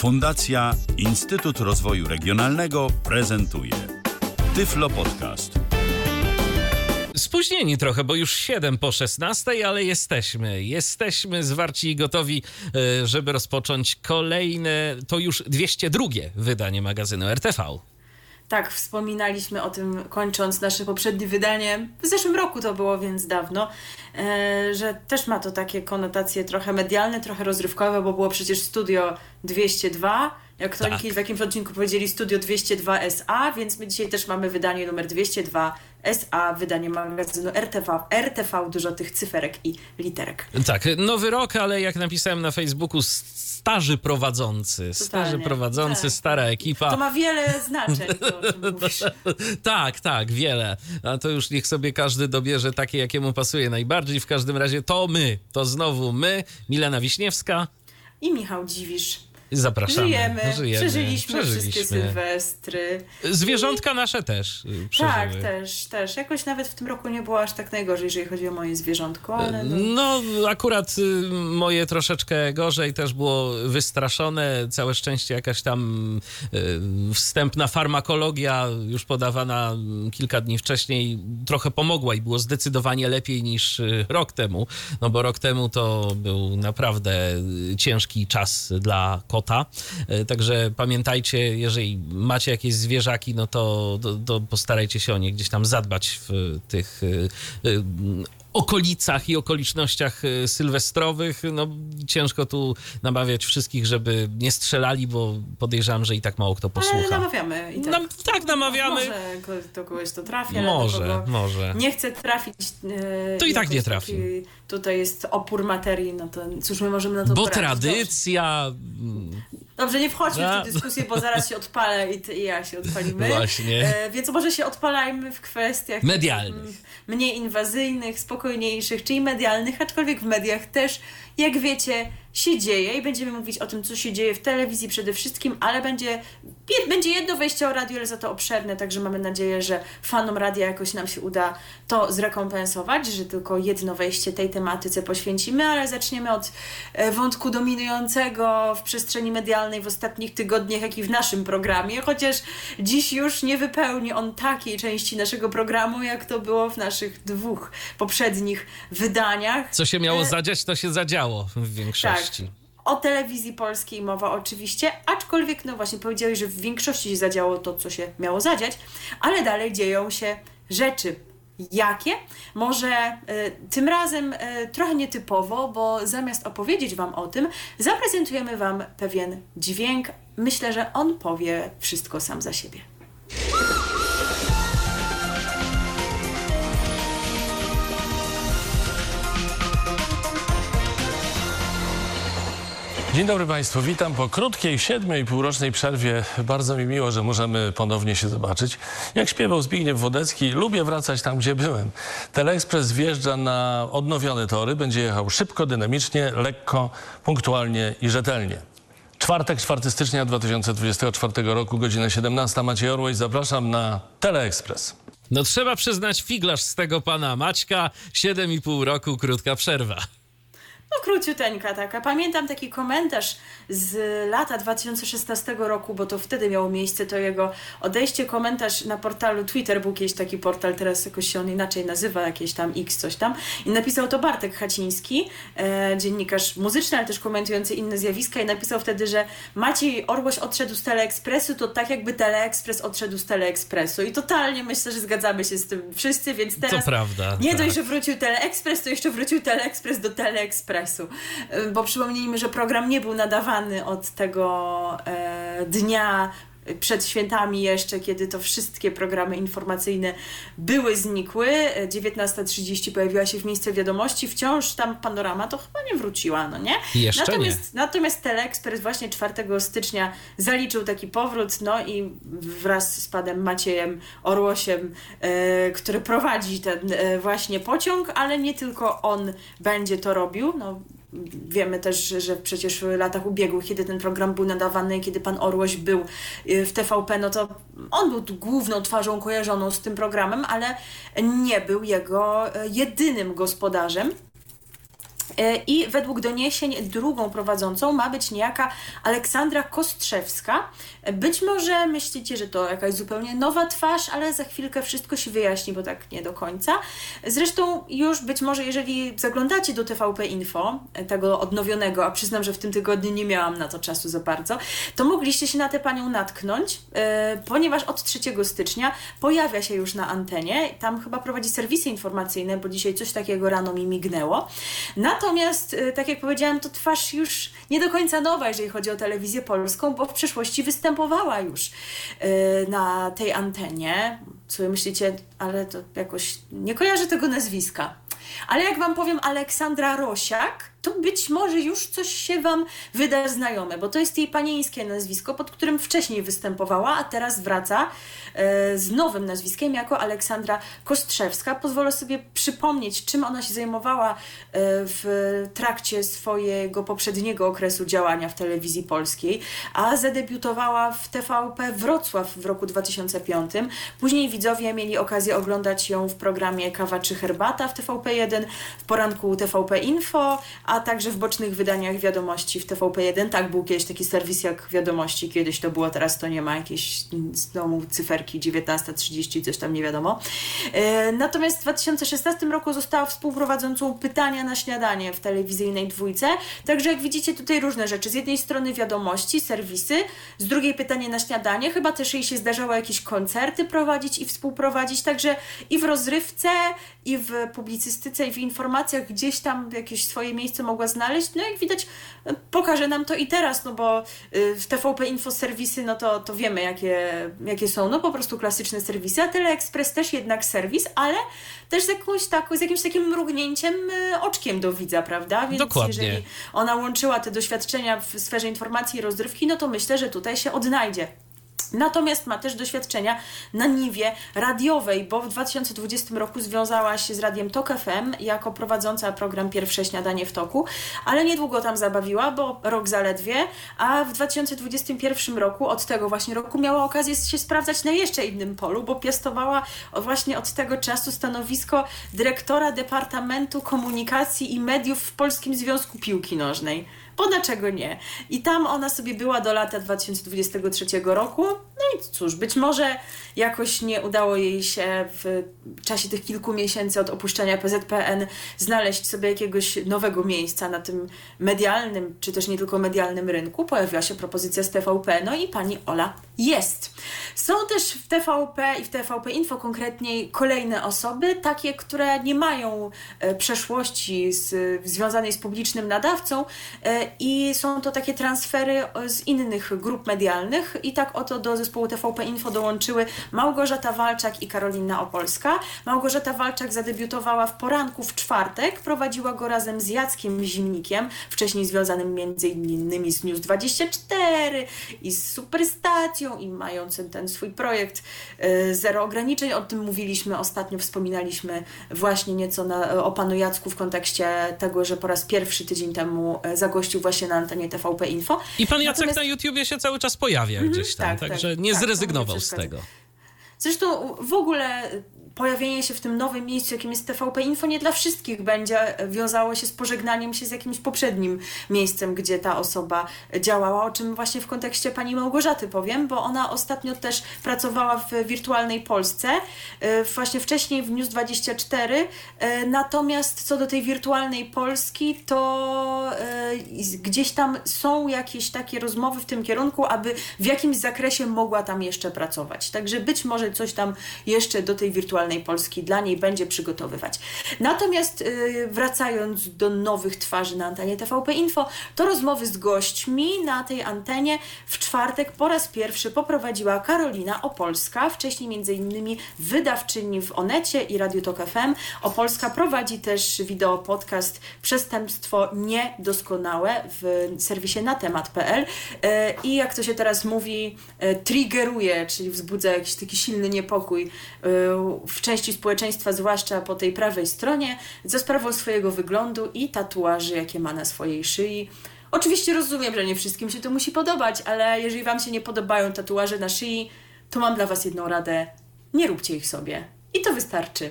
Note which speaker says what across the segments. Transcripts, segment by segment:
Speaker 1: Fundacja Instytut Rozwoju Regionalnego prezentuje Tyflo Podcast.
Speaker 2: Spóźnieni trochę, bo już 7 po 16, ale jesteśmy. Jesteśmy zwarci i gotowi, e, żeby rozpocząć kolejne, to już 202 wydanie magazynu RTV.
Speaker 3: Tak, wspominaliśmy o tym kończąc nasze poprzednie wydanie. W zeszłym roku to było, więc dawno, e, że też ma to takie konotacje trochę medialne, trochę rozrywkowe, bo było przecież Studio 202. Jak to
Speaker 2: Tak.
Speaker 3: w jakimś odcinku powiedzieli Studio 202 SA, więc my dzisiaj też mamy wydanie numer 202 SA, wydanie magazynu RTV. RTV, dużo tych cyferek i literek.
Speaker 2: Tak, nowy rok, ale jak napisałem na Facebooku, starzy prowadzący. Starzy
Speaker 3: Totalnie.
Speaker 2: prowadzący,
Speaker 3: Tak.
Speaker 2: stara ekipa.
Speaker 3: To ma wiele znaczeń, to o czym mówisz.
Speaker 2: tak, tak, wiele. A to już niech sobie każdy dobierze takie, jakie mu pasuje najbardziej. W każdym razie to my, to znowu my, Milena Wiśniewska.
Speaker 3: I Michał Dziwisz.
Speaker 2: Zapraszamy.
Speaker 3: Żyjemy, przeżyliśmy, wszystkie
Speaker 2: Przeżyliśmy.
Speaker 3: sylwestry.
Speaker 2: Zwierzątka nasze też y,
Speaker 3: Tak,
Speaker 2: przeżyły.
Speaker 3: też, też. Jakoś nawet w tym roku nie było aż tak najgorzej, jeżeli chodzi o moje zwierzątko, ale no,
Speaker 2: No, akurat y, moje troszeczkę gorzej też było wystraszone. Całe szczęście jakaś tam y, wstępna farmakologia, już podawana kilka dni wcześniej, trochę pomogła i było zdecydowanie lepiej niż y, rok temu. No bo rok temu to był naprawdę y, ciężki czas dla kota. Y, Także pamiętajcie, jeżeli macie jakieś zwierzaki, no to, to, to postarajcie się o nie gdzieś tam zadbać w tych y, y, okolicach i okolicznościach y, sylwestrowych. No, ciężko tu namawiać wszystkich, żeby nie strzelali, bo podejrzewam, że i tak mało kto
Speaker 3: ale
Speaker 2: posłucha.
Speaker 3: namawiamy i tak.
Speaker 2: Nam, tak, namawiamy.
Speaker 3: Może do kogoś to trafi, ale
Speaker 2: Może, może.
Speaker 3: nie chce trafić. e,
Speaker 2: To i tak nie trafi.
Speaker 3: taki- Tutaj jest opór materii, no to cóż my możemy na to
Speaker 2: Bo
Speaker 3: poradzić?
Speaker 2: tradycja. mm,
Speaker 3: Dobrze, nie wchodźmy w tę dyskusję, bo zaraz się odpalę i ty i ja się odpalimy.
Speaker 2: Właśnie.
Speaker 3: E, więc może się odpalajmy w kwestiach
Speaker 2: Medialnych.
Speaker 3: mm, mniej inwazyjnych, spokojniejszych, czyli medialnych, aczkolwiek w mediach też, jak wiecie, się dzieje i będziemy mówić o tym, co się dzieje w telewizji przede wszystkim, ale będzie, będzie jedno wejście o radio, ale za to obszerne, także mamy nadzieję, że fanom radia jakoś nam się uda to zrekompensować, że tylko jedno wejście tej tematyce poświęcimy, ale zaczniemy od e, wątku dominującego w przestrzeni medialnej w ostatnich tygodniach, jak i w naszym programie, chociaż dziś już nie wypełni on takiej części naszego programu, jak to było w naszych dwóch poprzednich wydaniach.
Speaker 2: Co się miało
Speaker 3: E,
Speaker 2: zadziać, to się zadziało w większości.
Speaker 3: O telewizji polskiej mowa oczywiście, aczkolwiek no właśnie powiedziałeś, że w większości się zadziało to, co się miało zadziać, ale dalej dzieją się rzeczy. Jakie? Może y, tym razem y, trochę nietypowo, bo zamiast opowiedzieć Wam o tym, zaprezentujemy Wam pewien dźwięk. Myślę, że on powie wszystko sam za siebie.
Speaker 4: Dzień dobry Państwu, witam po krótkiej, siedmiu i półrocznej przerwie. Bardzo mi miło, że możemy ponownie się zobaczyć. Jak śpiewał Zbigniew Wodecki, lubię wracać tam, gdzie byłem. Teleekspres wjeżdża na odnowione tory, będzie jechał szybko, dynamicznie, lekko, punktualnie i rzetelnie. Czwartek, 4 stycznia 2024 roku, godzina 17. Maciej Orłoś, zapraszam na Teleekspres.
Speaker 2: No trzeba przyznać figlarz z tego pana Maćka. 7,5 roku, krótka przerwa.
Speaker 3: No króciuteńka taka. Pamiętam taki komentarz z lata 2016 roku, bo to wtedy miało miejsce to jego odejście. Komentarz na portalu Twitter, był kiedyś taki portal, teraz jakoś się on inaczej nazywa, jakieś tam X coś tam. I napisał to Bartek Haciński, e, dziennikarz muzyczny, ale też komentujący inne zjawiska i napisał wtedy, że Maciej Orłoś odszedł z Teleekspresu, to tak jakby Teleekspres odszedł z Teleekspresu. I totalnie myślę, że zgadzamy się z tym wszyscy, więc teraz
Speaker 2: prawda,
Speaker 3: nie
Speaker 2: tak.
Speaker 3: dość, że wrócił Teleekspres, to jeszcze wrócił Teleekspres do Teleekspresu. Y, Bo przypomnijmy, że program nie był nadawany od tego e, dnia przed świętami jeszcze, kiedy to wszystkie programy informacyjne były znikły. E, 19.30 pojawiła się w miejsce wiadomości. Wciąż tam panorama to chyba nie wróciła, no nie?
Speaker 2: Jeszcze
Speaker 3: natomiast, Natomiast Teleekspres właśnie 4 stycznia zaliczył taki powrót, no i wraz z panem Maciejem Orłosiem, e, który prowadzi ten e, właśnie pociąg, ale nie tylko on będzie to robił. No, Wiemy też, że- przecież w latach ubiegłych, kiedy ten program był nadawany, kiedy pan Orłoś był y, w TVP, no to on był główną twarzą kojarzoną z tym programem, ale nie był jego y, jedynym gospodarzem. E, I według doniesień drugą prowadzącą ma być niejaka Aleksandra Kostrzewska. Być może myślicie, że to jakaś zupełnie nowa twarz, ale za chwilkę wszystko się wyjaśni, bo tak nie do końca. Zresztą już być może, jeżeli zaglądacie do TVP Info, tego odnowionego, a przyznam, że w tym tygodniu nie miałam na to czasu za bardzo, to mogliście się na tę panią natknąć, e, ponieważ od 3 stycznia pojawia się już na antenie. Tam chyba prowadzi serwisy informacyjne, bo dzisiaj coś takiego rano mi mignęło. Natomiast, e, tak jak powiedziałam, to twarz już nie do końca nowa, jeżeli chodzi o telewizję polską, bo w przeszłości występowała już e, na tej antenie. Co myślicie, ale to jakoś nie kojarzę tego nazwiska. Ale jak Wam powiem Aleksandra Rosiak, to być może już coś się Wam wyda znajome, bo to jest jej panieńskie nazwisko, pod którym wcześniej występowała, a teraz wraca e, z nowym nazwiskiem jako Aleksandra Kostrzewska. Pozwolę sobie przypomnieć, czym ona się zajmowała e, w trakcie swojego poprzedniego okresu działania w telewizji polskiej, a zadebiutowała w TVP Wrocław w roku 2005. Później widzowie mieli okazję oglądać ją w programie Kawa czy Herbata w TVP1, w poranku TVP Info, a także w bocznych wydaniach wiadomości w TVP1. Tak, był kiedyś taki serwis jak wiadomości, kiedyś to było, teraz to nie ma jakieś z domu cyferki 19.30, coś tam nie wiadomo. E, natomiast w 2016 roku została współprowadzącą pytania na śniadanie w telewizyjnej dwójce. Także jak widzicie tutaj różne rzeczy. Z jednej strony wiadomości, serwisy, z drugiej pytanie na śniadanie. Chyba też jej się zdarzało jakieś koncerty prowadzić i współprowadzić, także i w rozrywce, i w publicystyce, i w informacjach gdzieś tam jakieś swoje miejsce mogła znaleźć. No jak widać, pokaże nam to i teraz, no bo y, w TVP Info serwisy, no to, to wiemy jakie, jakie są, no po prostu klasyczne serwisy, a TeleExpress też jednak serwis, ale też z, jakąś taką, z jakimś takim mrugnięciem y, oczkiem do widza, prawda?
Speaker 2: Więc Dokładnie.
Speaker 3: jeżeli ona łączyła te doświadczenia w sferze informacji i rozrywki, no to myślę, że tutaj się odnajdzie. Natomiast ma też doświadczenia na niwie radiowej, bo w 2020 roku związała się z radiem TOK FM jako prowadząca program Pierwsze Śniadanie w Toku, ale niedługo tam zabawiła, bo rok zaledwie, a w 2021 roku, od tego właśnie roku, miała okazję się sprawdzać na jeszcze innym polu, bo piastowała właśnie od tego czasu stanowisko dyrektora Departamentu Komunikacji i Mediów w Polskim Związku Piłki Nożnej bo dlaczego nie? I tam ona sobie była do lata 2023 roku. No i cóż, być może jakoś nie udało jej się w czasie tych kilku miesięcy od opuszczenia PZPN znaleźć sobie jakiegoś nowego miejsca na tym medialnym, czy też nie tylko medialnym rynku. Pojawiła się propozycja z TVP, no i pani Ola jest. Są też w TVP i w TVP Info konkretniej kolejne osoby, takie, które nie mają e, przeszłości z, związanej z publicznym nadawcą e, i są to takie transfery z innych grup medialnych i tak oto do zespołu TVP Info dołączyły Małgorzata Walczak i Karolina Opolska. Małgorzata Walczak zadebiutowała w poranku w czwartek, prowadziła go razem z Jackiem Zimnikiem, wcześniej związanym między innymi z News 24 i z Superstacją i mającym ten swój projekt e, Zero Ograniczeń. O tym mówiliśmy ostatnio, wspominaliśmy właśnie nieco na, o panu Jacku w kontekście tego, że po raz pierwszy tydzień temu e, zagościł właśnie na antenie TVP Info.
Speaker 2: I pan Jacek Natomiast... na YouTubie się cały czas pojawia mm -hmm, gdzieś tam, tak, także tak, nie tak, zrezygnował z tego.
Speaker 3: Zresztą w ogóle pojawienie się w tym nowym miejscu, jakim jest TVP Info, nie dla wszystkich będzie wiązało się z pożegnaniem się z jakimś poprzednim miejscem, gdzie ta osoba działała, o czym właśnie w kontekście pani Małgorzaty powiem, bo ona ostatnio też pracowała w wirtualnej Polsce, e, właśnie wcześniej w News 24, e, natomiast co do tej wirtualnej Polski, to e, gdzieś tam są jakieś takie rozmowy w tym kierunku, aby w jakimś zakresie mogła tam jeszcze pracować. Także być może coś tam jeszcze do tej wirtualnej Polski dla niej będzie przygotowywać. Natomiast yy, wracając do nowych twarzy na antenie TVP Info, to rozmowy z gośćmi na tej antenie w czwartek po raz pierwszy poprowadziła Karolina Opolska, wcześniej innymi wydawczyni w Onecie i Radio Tok FM. Opolska prowadzi też wideo podcast Przestępstwo Niedoskonałe w serwisie na temat.pl yy, i jak to się teraz mówi, yy, triggeruje, czyli wzbudza jakiś taki silny niepokój w części społeczeństwa, zwłaszcza po tej prawej stronie, za sprawą swojego wyglądu i tatuaży, jakie ma na swojej szyi. Oczywiście rozumiem, że nie wszystkim się to musi podobać, ale jeżeli Wam się nie podobają tatuaże na szyi, to mam dla Was jedną radę: nie róbcie ich sobie. I to wystarczy.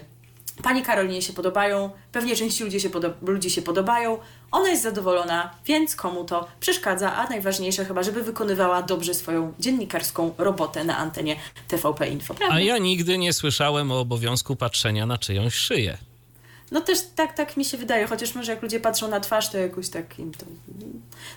Speaker 3: Pani Karolinie się podobają, pewnie części ludzi się, podo- ludzi się podobają, ona jest zadowolona, więc komu to przeszkadza, a najważniejsze chyba, żeby wykonywała dobrze swoją dziennikarską robotę na antenie TVP Info, prawda?
Speaker 2: A ja nigdy nie słyszałem o obowiązku patrzenia na czyjąś szyję.
Speaker 3: No też tak, tak mi się wydaje, chociaż może jak ludzie patrzą na twarz, to jakoś tak im to...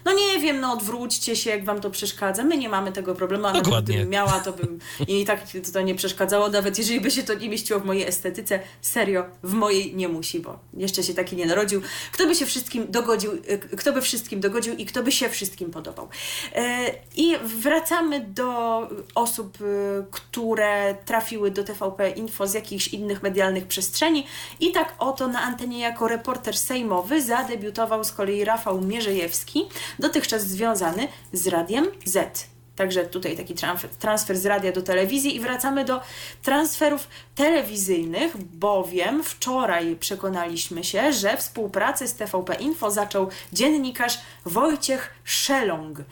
Speaker 3: No nie wiem, no odwróćcie się, jak wam to przeszkadza. My nie mamy tego problemu, a
Speaker 2: Dokładnie.
Speaker 3: gdybym miała, to bym i tak to nie przeszkadzało, nawet jeżeli by się to nie mieściło w mojej estetyce. Serio, w mojej nie musi, bo jeszcze się taki nie narodził. Kto by się wszystkim dogodził, y, kto by wszystkim dogodził i kto by się wszystkim podobał. E, I wracamy do osób, y, które trafiły do TVP Info z jakichś innych medialnych przestrzeni i tak oto na antenie jako reporter sejmowy zadebiutował z kolei Rafał Mierzejewski, dotychczas związany z Radiem Z. Także tutaj taki transfer, z radia do telewizji i wracamy do transferów telewizyjnych, bowiem wczoraj przekonaliśmy się, że współpracę z TVP Info zaczął dziennikarz Wojciech Szelong. E,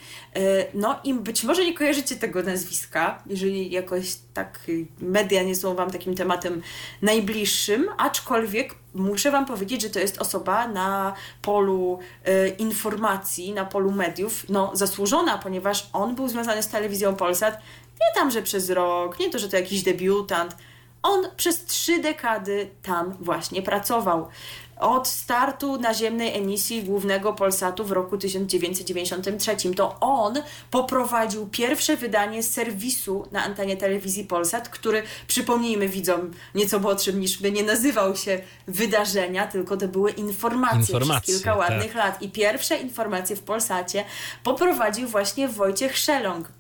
Speaker 3: No i być może nie kojarzycie tego nazwiska, jeżeli jakoś tak y, media nie są Wam takim tematem najbliższym, aczkolwiek muszę Wam powiedzieć, że to jest osoba na polu e, informacji, na polu mediów, no zasłużona, ponieważ on był związany z telewizją Polsat, nie tam, że przez rok, nie to, że to jakiś debiutant, on przez trzy dekady tam właśnie pracował. Od startu naziemnej emisji głównego Polsatu w roku 1993 to on poprowadził pierwsze wydanie serwisu na antenie telewizji Polsat, który przypomnijmy widzom nieco młodszym niż my, nie nazywał się wydarzenia, tylko to były informacje,
Speaker 2: Informacje,
Speaker 3: przez kilka
Speaker 2: tak.
Speaker 3: ładnych lat. I pierwsze informacje w Polsacie poprowadził właśnie Wojciech Szelong.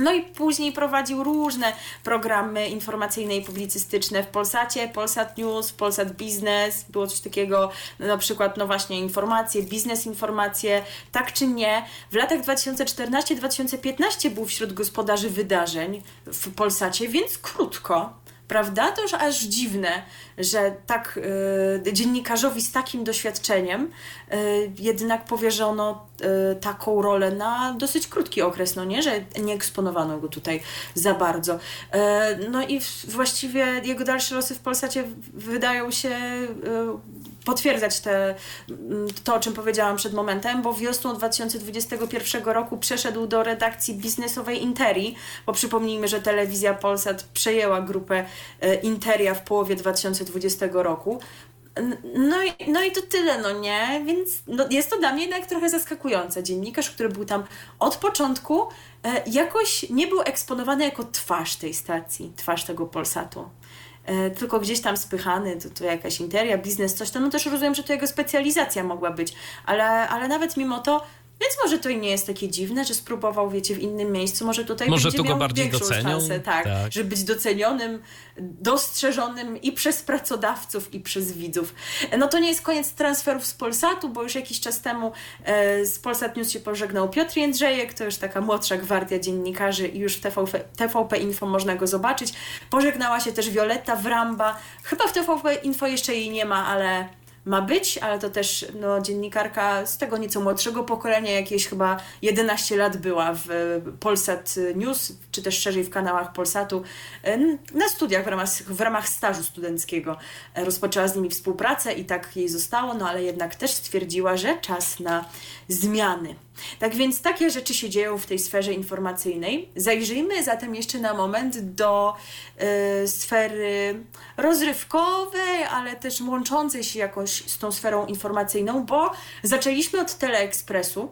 Speaker 3: No i później prowadził różne programy informacyjne i publicystyczne w Polsacie, Polsat News, Polsat Business, było coś takiego, na przykład, no właśnie, informacje, biznes informacje, tak czy nie. W latach 2014-2015 był wśród gospodarzy wydarzeń w Polsacie, więc krótko. Prawda? To już aż dziwne, że tak y, dziennikarzowi z takim doświadczeniem y, jednak powierzono y, taką rolę na dosyć krótki okres, no nie, że nie eksponowano go tutaj za bardzo. Y, no i w, właściwie jego dalsze losy w Polsacie wydają się y, potwierdzać te, mm, to, o czym powiedziałam przed momentem, bo wiosną 2021 roku przeszedł do redakcji biznesowej Interi, bo przypomnijmy, że telewizja Polsat przejęła grupę e, Interia w połowie 2020 roku. N- No i, no i to tyle, no nie? Więc no jest to dla mnie jednak trochę zaskakujące. Dziennikarz, który był tam od początku, e, jakoś nie był eksponowany jako twarz tej stacji, twarz tego Polsatu e, tylko gdzieś tam spychany, to, to jakaś interia, biznes, coś tam, no też rozumiem, że to jego specjalizacja mogła być, ale, ale nawet mimo to, więc może to i nie jest takie dziwne, że spróbował, wiecie, w innym miejscu, może tutaj
Speaker 2: Może
Speaker 3: będzie
Speaker 2: tu go
Speaker 3: miał
Speaker 2: bardziej
Speaker 3: większą
Speaker 2: docenią,
Speaker 3: szansę, tak,
Speaker 2: tak.
Speaker 3: żeby być docenionym, dostrzeżonym i przez pracodawców, i przez widzów. No to nie jest koniec transferów z Polsatu, bo już jakiś czas temu e, z Polsat News się pożegnał Piotr Jędrzejek, to już taka młodsza gwardia dziennikarzy i już w TVP, TVP Info można go zobaczyć. Pożegnała się też Violetta Wramba. Chyba w TVP Info jeszcze jej nie ma, ale ma być, ale to też no, dziennikarka z tego nieco młodszego pokolenia, jakieś chyba 11 lat była w Polsat News, czy też szerzej w kanałach Polsatu, e, na studiach w ramach, w ramach stażu studenckiego. E, Rozpoczęła z nimi współpracę i tak jej zostało, no ale jednak też stwierdziła, że czas na zmiany. Tak więc takie rzeczy się dzieją w tej sferze informacyjnej. Zajrzyjmy zatem jeszcze na moment do e, sfery rozrywkowej, ale też łączącej się jakoś z tą sferą informacyjną, bo zaczęliśmy od Teleekspresu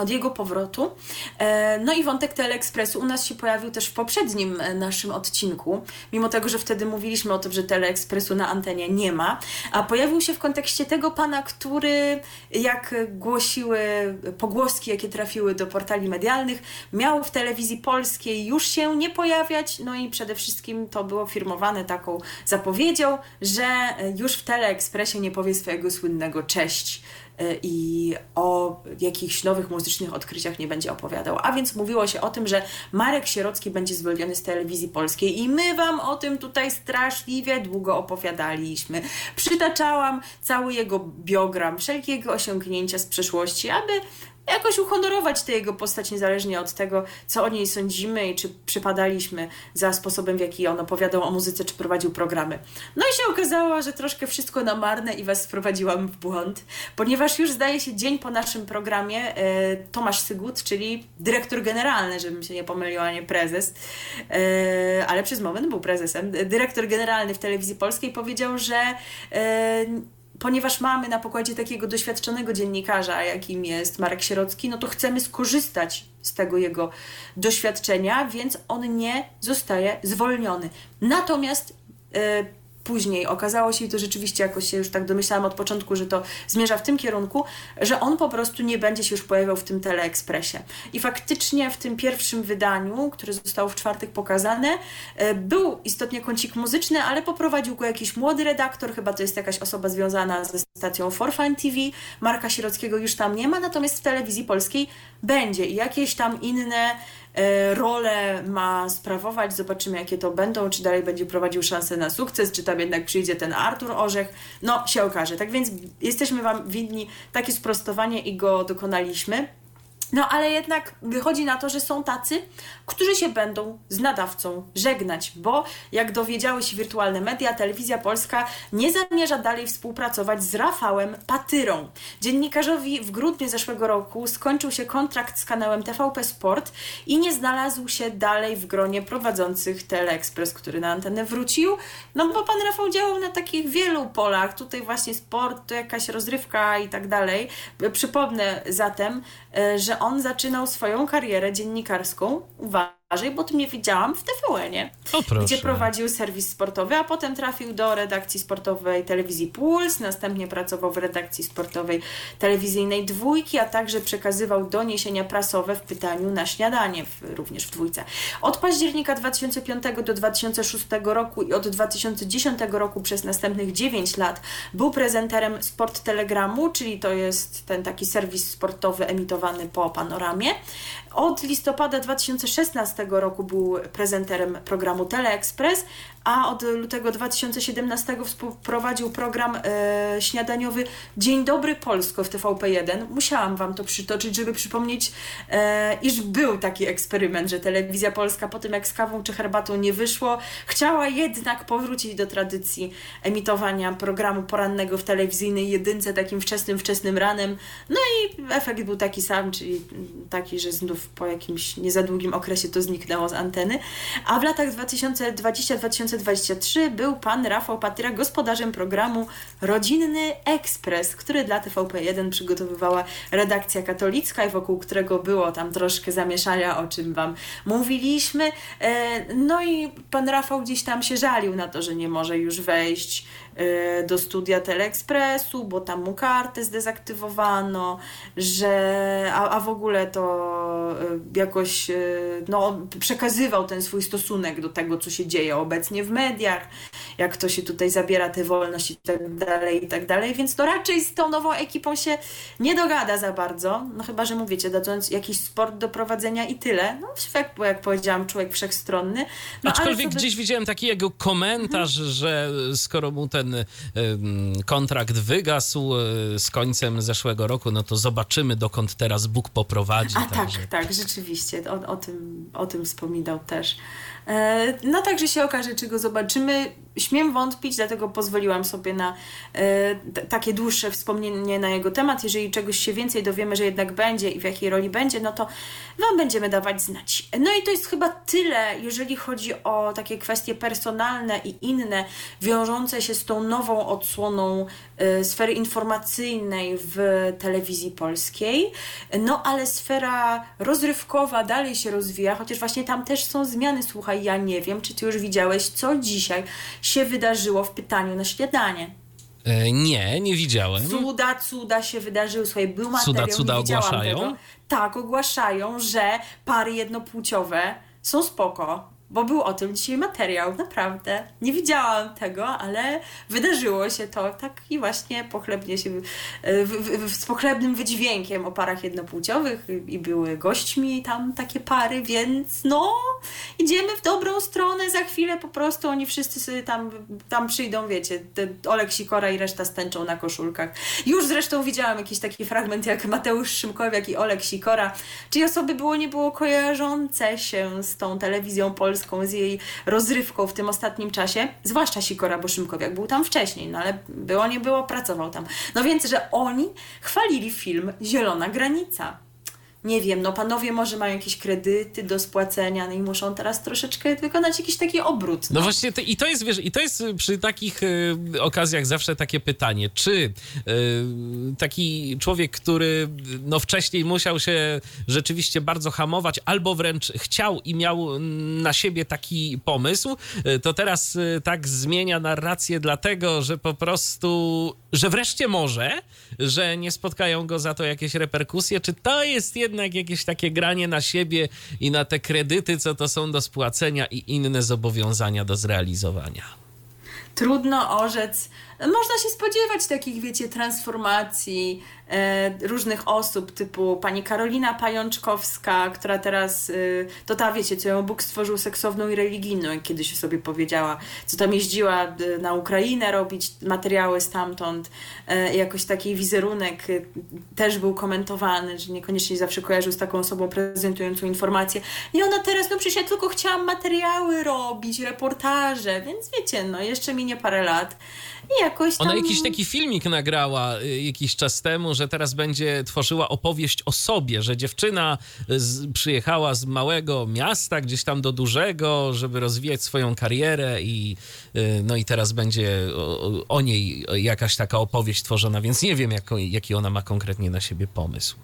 Speaker 3: od jego powrotu. E, No i wątek Teleekspresu u nas się pojawił też w poprzednim e, naszym odcinku, mimo tego, że wtedy mówiliśmy o tym, że Teleekspresu na antenie nie ma, a pojawił się w kontekście tego pana, który, jak głosiły pogłoski, jakie trafiły do portali medialnych, miał w telewizji polskiej już się nie pojawiać, no i przede wszystkim to było firmowane taką zapowiedzią, że już w Teleekspresie nie powie swojego słynnego cześć i o jakichś nowych muzycznych odkryciach nie będzie opowiadał. A więc mówiło się o tym, że Marek Sierocki będzie zwolniony z telewizji polskiej i my Wam o tym tutaj straszliwie długo opowiadaliśmy. Przytaczałam cały jego biogram, wszelkie jego osiągnięcia z przeszłości, aby jakoś uhonorować tę jego postać niezależnie od tego, co o niej sądzimy i czy przypadaliśmy za sposobem, w jaki on opowiadał o muzyce, czy prowadził programy. No i się okazało, że troszkę wszystko na marne i was wprowadziłam w błąd, ponieważ już zdaje się dzień po naszym programie e, Tomasz Sygut, czyli dyrektor generalny, żebym się nie pomyliła, nie prezes, e, ale przez moment był prezesem, dyrektor generalny w telewizji polskiej powiedział, że e, ponieważ mamy na pokładzie takiego doświadczonego dziennikarza, jakim jest Marek Sierocki, no to chcemy skorzystać z tego jego doświadczenia, więc on nie zostaje zwolniony. Natomiast e, później okazało się, i to rzeczywiście jakoś się już tak domyślałam od początku, że to zmierza w tym kierunku, że on po prostu nie będzie się już pojawiał w tym teleekspresie. I faktycznie w tym pierwszym wydaniu, które zostało w czwartek pokazane, e, był istotnie kącik muzyczny, ale poprowadził go jakiś młody redaktor, chyba to jest jakaś osoba związana ze stacją Forfan TV. Marka Sierockiego już tam nie ma, natomiast w telewizji polskiej będzie i jakieś tam inne rolę ma sprawować. Zobaczymy, jakie to będą, czy dalej będzie prowadził szansę na sukces, czy tam jednak przyjdzie ten Artur Orzech. No, się okaże. Tak więc jesteśmy Wam winni takie sprostowanie i go dokonaliśmy. No ale jednak wychodzi na to, że są tacy, którzy się będą z nadawcą żegnać, bo jak dowiedziały się wirtualne media, telewizja polska nie zamierza dalej współpracować z Rafałem Patyrą. Dziennikarzowi w grudniu zeszłego roku skończył się kontrakt z kanałem TVP Sport i nie znalazł się dalej w gronie prowadzących Teleexpress, który na antenę wrócił, no bo pan Rafał działał na takich wielu polach, tutaj właśnie sport, to jakaś rozrywka i tak dalej. Przypomnę zatem, że on zaczynał swoją karierę dziennikarską, uważaj, bo tu mnie widziałam w TVN-ie, gdzie prowadził serwis sportowy, a potem trafił do redakcji sportowej telewizji Puls, następnie pracował w redakcji sportowej telewizyjnej Dwójki, a także przekazywał doniesienia prasowe w pytaniu na śniadanie, w, również w Dwójce. Od października 2005 do 2006 roku i od 2010 roku przez następnych 9 lat był prezenterem Sport Telegramu, czyli to jest ten taki serwis sportowy emitowany po panoramie. Od listopada 2016 roku był prezenterem programu Teleexpress, a od lutego 2017 wprowadził program e, śniadaniowy Dzień Dobry Polsko w TVP1. Musiałam Wam to przytoczyć, żeby przypomnieć, e, iż był taki eksperyment, że telewizja polska po tym jak z kawą czy herbatą nie wyszło, chciała jednak powrócić do tradycji emitowania programu porannego w telewizyjnej jedynce takim wczesnym, wczesnym ranem. No i efekt był taki sam, czyli taki, że znów po jakimś nie za długim okresie to zniknęło z anteny. A w latach 2020-2023 był pan Rafał Patyra gospodarzem programu Rodzinny Ekspres, który dla TVP1 przygotowywała redakcja katolicka i wokół którego było tam troszkę zamieszania, o czym Wam mówiliśmy. E, no i pan Rafał gdzieś tam się żalił na to, że nie może już wejść do studia Teleekspresu, bo tam mu kartę zdezaktywowano, że a, a w ogóle to e, jakoś no, przekazywał ten swój stosunek do tego, co się dzieje obecnie w mediach, jak to się tutaj zabiera tę wolność i tak dalej, i tak dalej, więc to raczej z tą nową ekipą się nie dogada za bardzo, no chyba, że mówicie, dając jakiś sport do prowadzenia i tyle, no bo jak powiedziałam, człowiek wszechstronny. No,
Speaker 2: Aczkolwiek sobie... gdzieś widziałem taki jego komentarz, mhm. że skoro mu ten kontrakt wygasł e, z końcem zeszłego roku, no to zobaczymy, dokąd teraz Bóg poprowadzi.
Speaker 3: A tak, tak, rzeczywiście, o, o, tym, o tym wspominał też. E, no także się okaże, czy go zobaczymy. Śmiem wątpić, dlatego pozwoliłam sobie na e, takie dłuższe wspomnienie na jego temat. Jeżeli czegoś się więcej dowiemy, że jednak będzie i w jakiej roli będzie, no to Wam będziemy dawać znać. No i to jest chyba tyle, jeżeli chodzi o takie kwestie personalne i inne, wiążące się z tą nową odsłoną sfery informacyjnej w telewizji polskiej. No ale sfera rozrywkowa dalej się rozwija, chociaż właśnie tam też są zmiany, słuchaj, ja nie wiem, czy ty już widziałeś, co dzisiaj się wydarzyło w pytaniu na śniadanie.
Speaker 2: E, nie, nie widziałem.
Speaker 3: Cuda, cuda się wydarzyły. Słuchaj, był materiał,
Speaker 2: cuda, cuda ogłaszają?
Speaker 3: Tego. Tak, ogłaszają, że pary jednopłciowe są spoko bo był o tym dzisiaj materiał, naprawdę. Nie widziałam tego, ale wydarzyło się to tak i właśnie pochlebnie się, w, w, w, z pochlebnym wydźwiękiem o parach jednopłciowych i były gośćmi tam takie pary, więc no, idziemy w dobrą stronę, za chwilę po prostu oni wszyscy sobie tam, tam przyjdą, wiecie, Olek Sikora i reszta stęczą na koszulkach. Już zresztą widziałam jakiś taki fragment, jak Mateusz Szymkowiak i Olek Sikora, czyli osoby było, nie było kojarzące się z tą telewizją polską, Polską, z jej rozrywką w tym ostatnim czasie, zwłaszcza Sikora Boszymkowiak, był tam wcześniej, no ale było nie było, pracował tam. No więc, że oni chwalili film Zielona Granica nie wiem, no panowie może mają jakieś kredyty do spłacenia, no i muszą teraz troszeczkę wykonać jakiś taki obrót.
Speaker 2: No, no właśnie, i to jest, wiesz, i to jest przy takich y, okazjach zawsze takie pytanie, czy y, taki człowiek, który no wcześniej musiał się rzeczywiście bardzo hamować, albo wręcz chciał i miał na siebie taki pomysł, y, to teraz y, tak zmienia narrację dlatego, że po prostu, że wreszcie może, że nie spotkają go za to jakieś reperkusje, czy to jest jednak jednak jakieś takie granie na siebie i na te kredyty, co to są do spłacenia i inne zobowiązania do zrealizowania.
Speaker 3: Trudno orzec. Można się spodziewać takich, wiecie, transformacji E, różnych osób, typu pani Karolina Pajączkowska, która teraz, e, to ta wiecie, co ją Bóg stworzył seksowną i religijną, jak kiedyś sobie powiedziała, co tam jeździła e, na Ukrainę robić materiały stamtąd, jakoś taki wizerunek też był komentowany, że niekoniecznie zawsze kojarzył z taką osobą prezentującą informacje. I ona teraz, no przecież ja tylko chciałam materiały robić, reportaże, więc wiecie, no jeszcze minie parę lat. I jakoś tam...
Speaker 2: Ona jakiś taki filmik nagrała jakiś czas temu, że teraz będzie tworzyła opowieść o sobie, że dziewczyna z, przyjechała z małego miasta gdzieś tam do dużego, żeby rozwijać swoją karierę i y, no i teraz będzie o, o niej jakaś taka opowieść tworzona, więc nie wiem, jako, jaki ona ma konkretnie na siebie pomysł.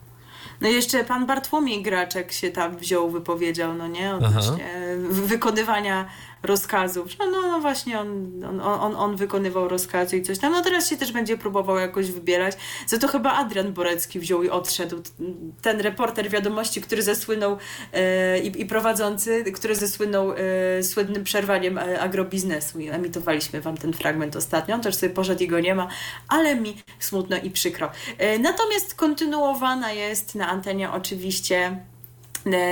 Speaker 3: No i jeszcze pan Bartłomiej Graczek się tam wziął, wypowiedział, no nie, odnośnie wykonywania rozkazów. No, no, no właśnie, on, on, on, on wykonywał rozkazy i coś tam. No teraz się też będzie próbował jakoś wybierać. Za to chyba Adrian Borecki wziął i odszedł. Ten reporter wiadomości, który zasłynął e, i, i, prowadzący, który zasłynął e, słynnym przerwaniem e, agrobiznesu. I emitowaliśmy wam ten fragment ostatnio. On też sobie poszedł i go nie ma, ale mi smutno i przykro. E, natomiast kontynuowana jest na antenie oczywiście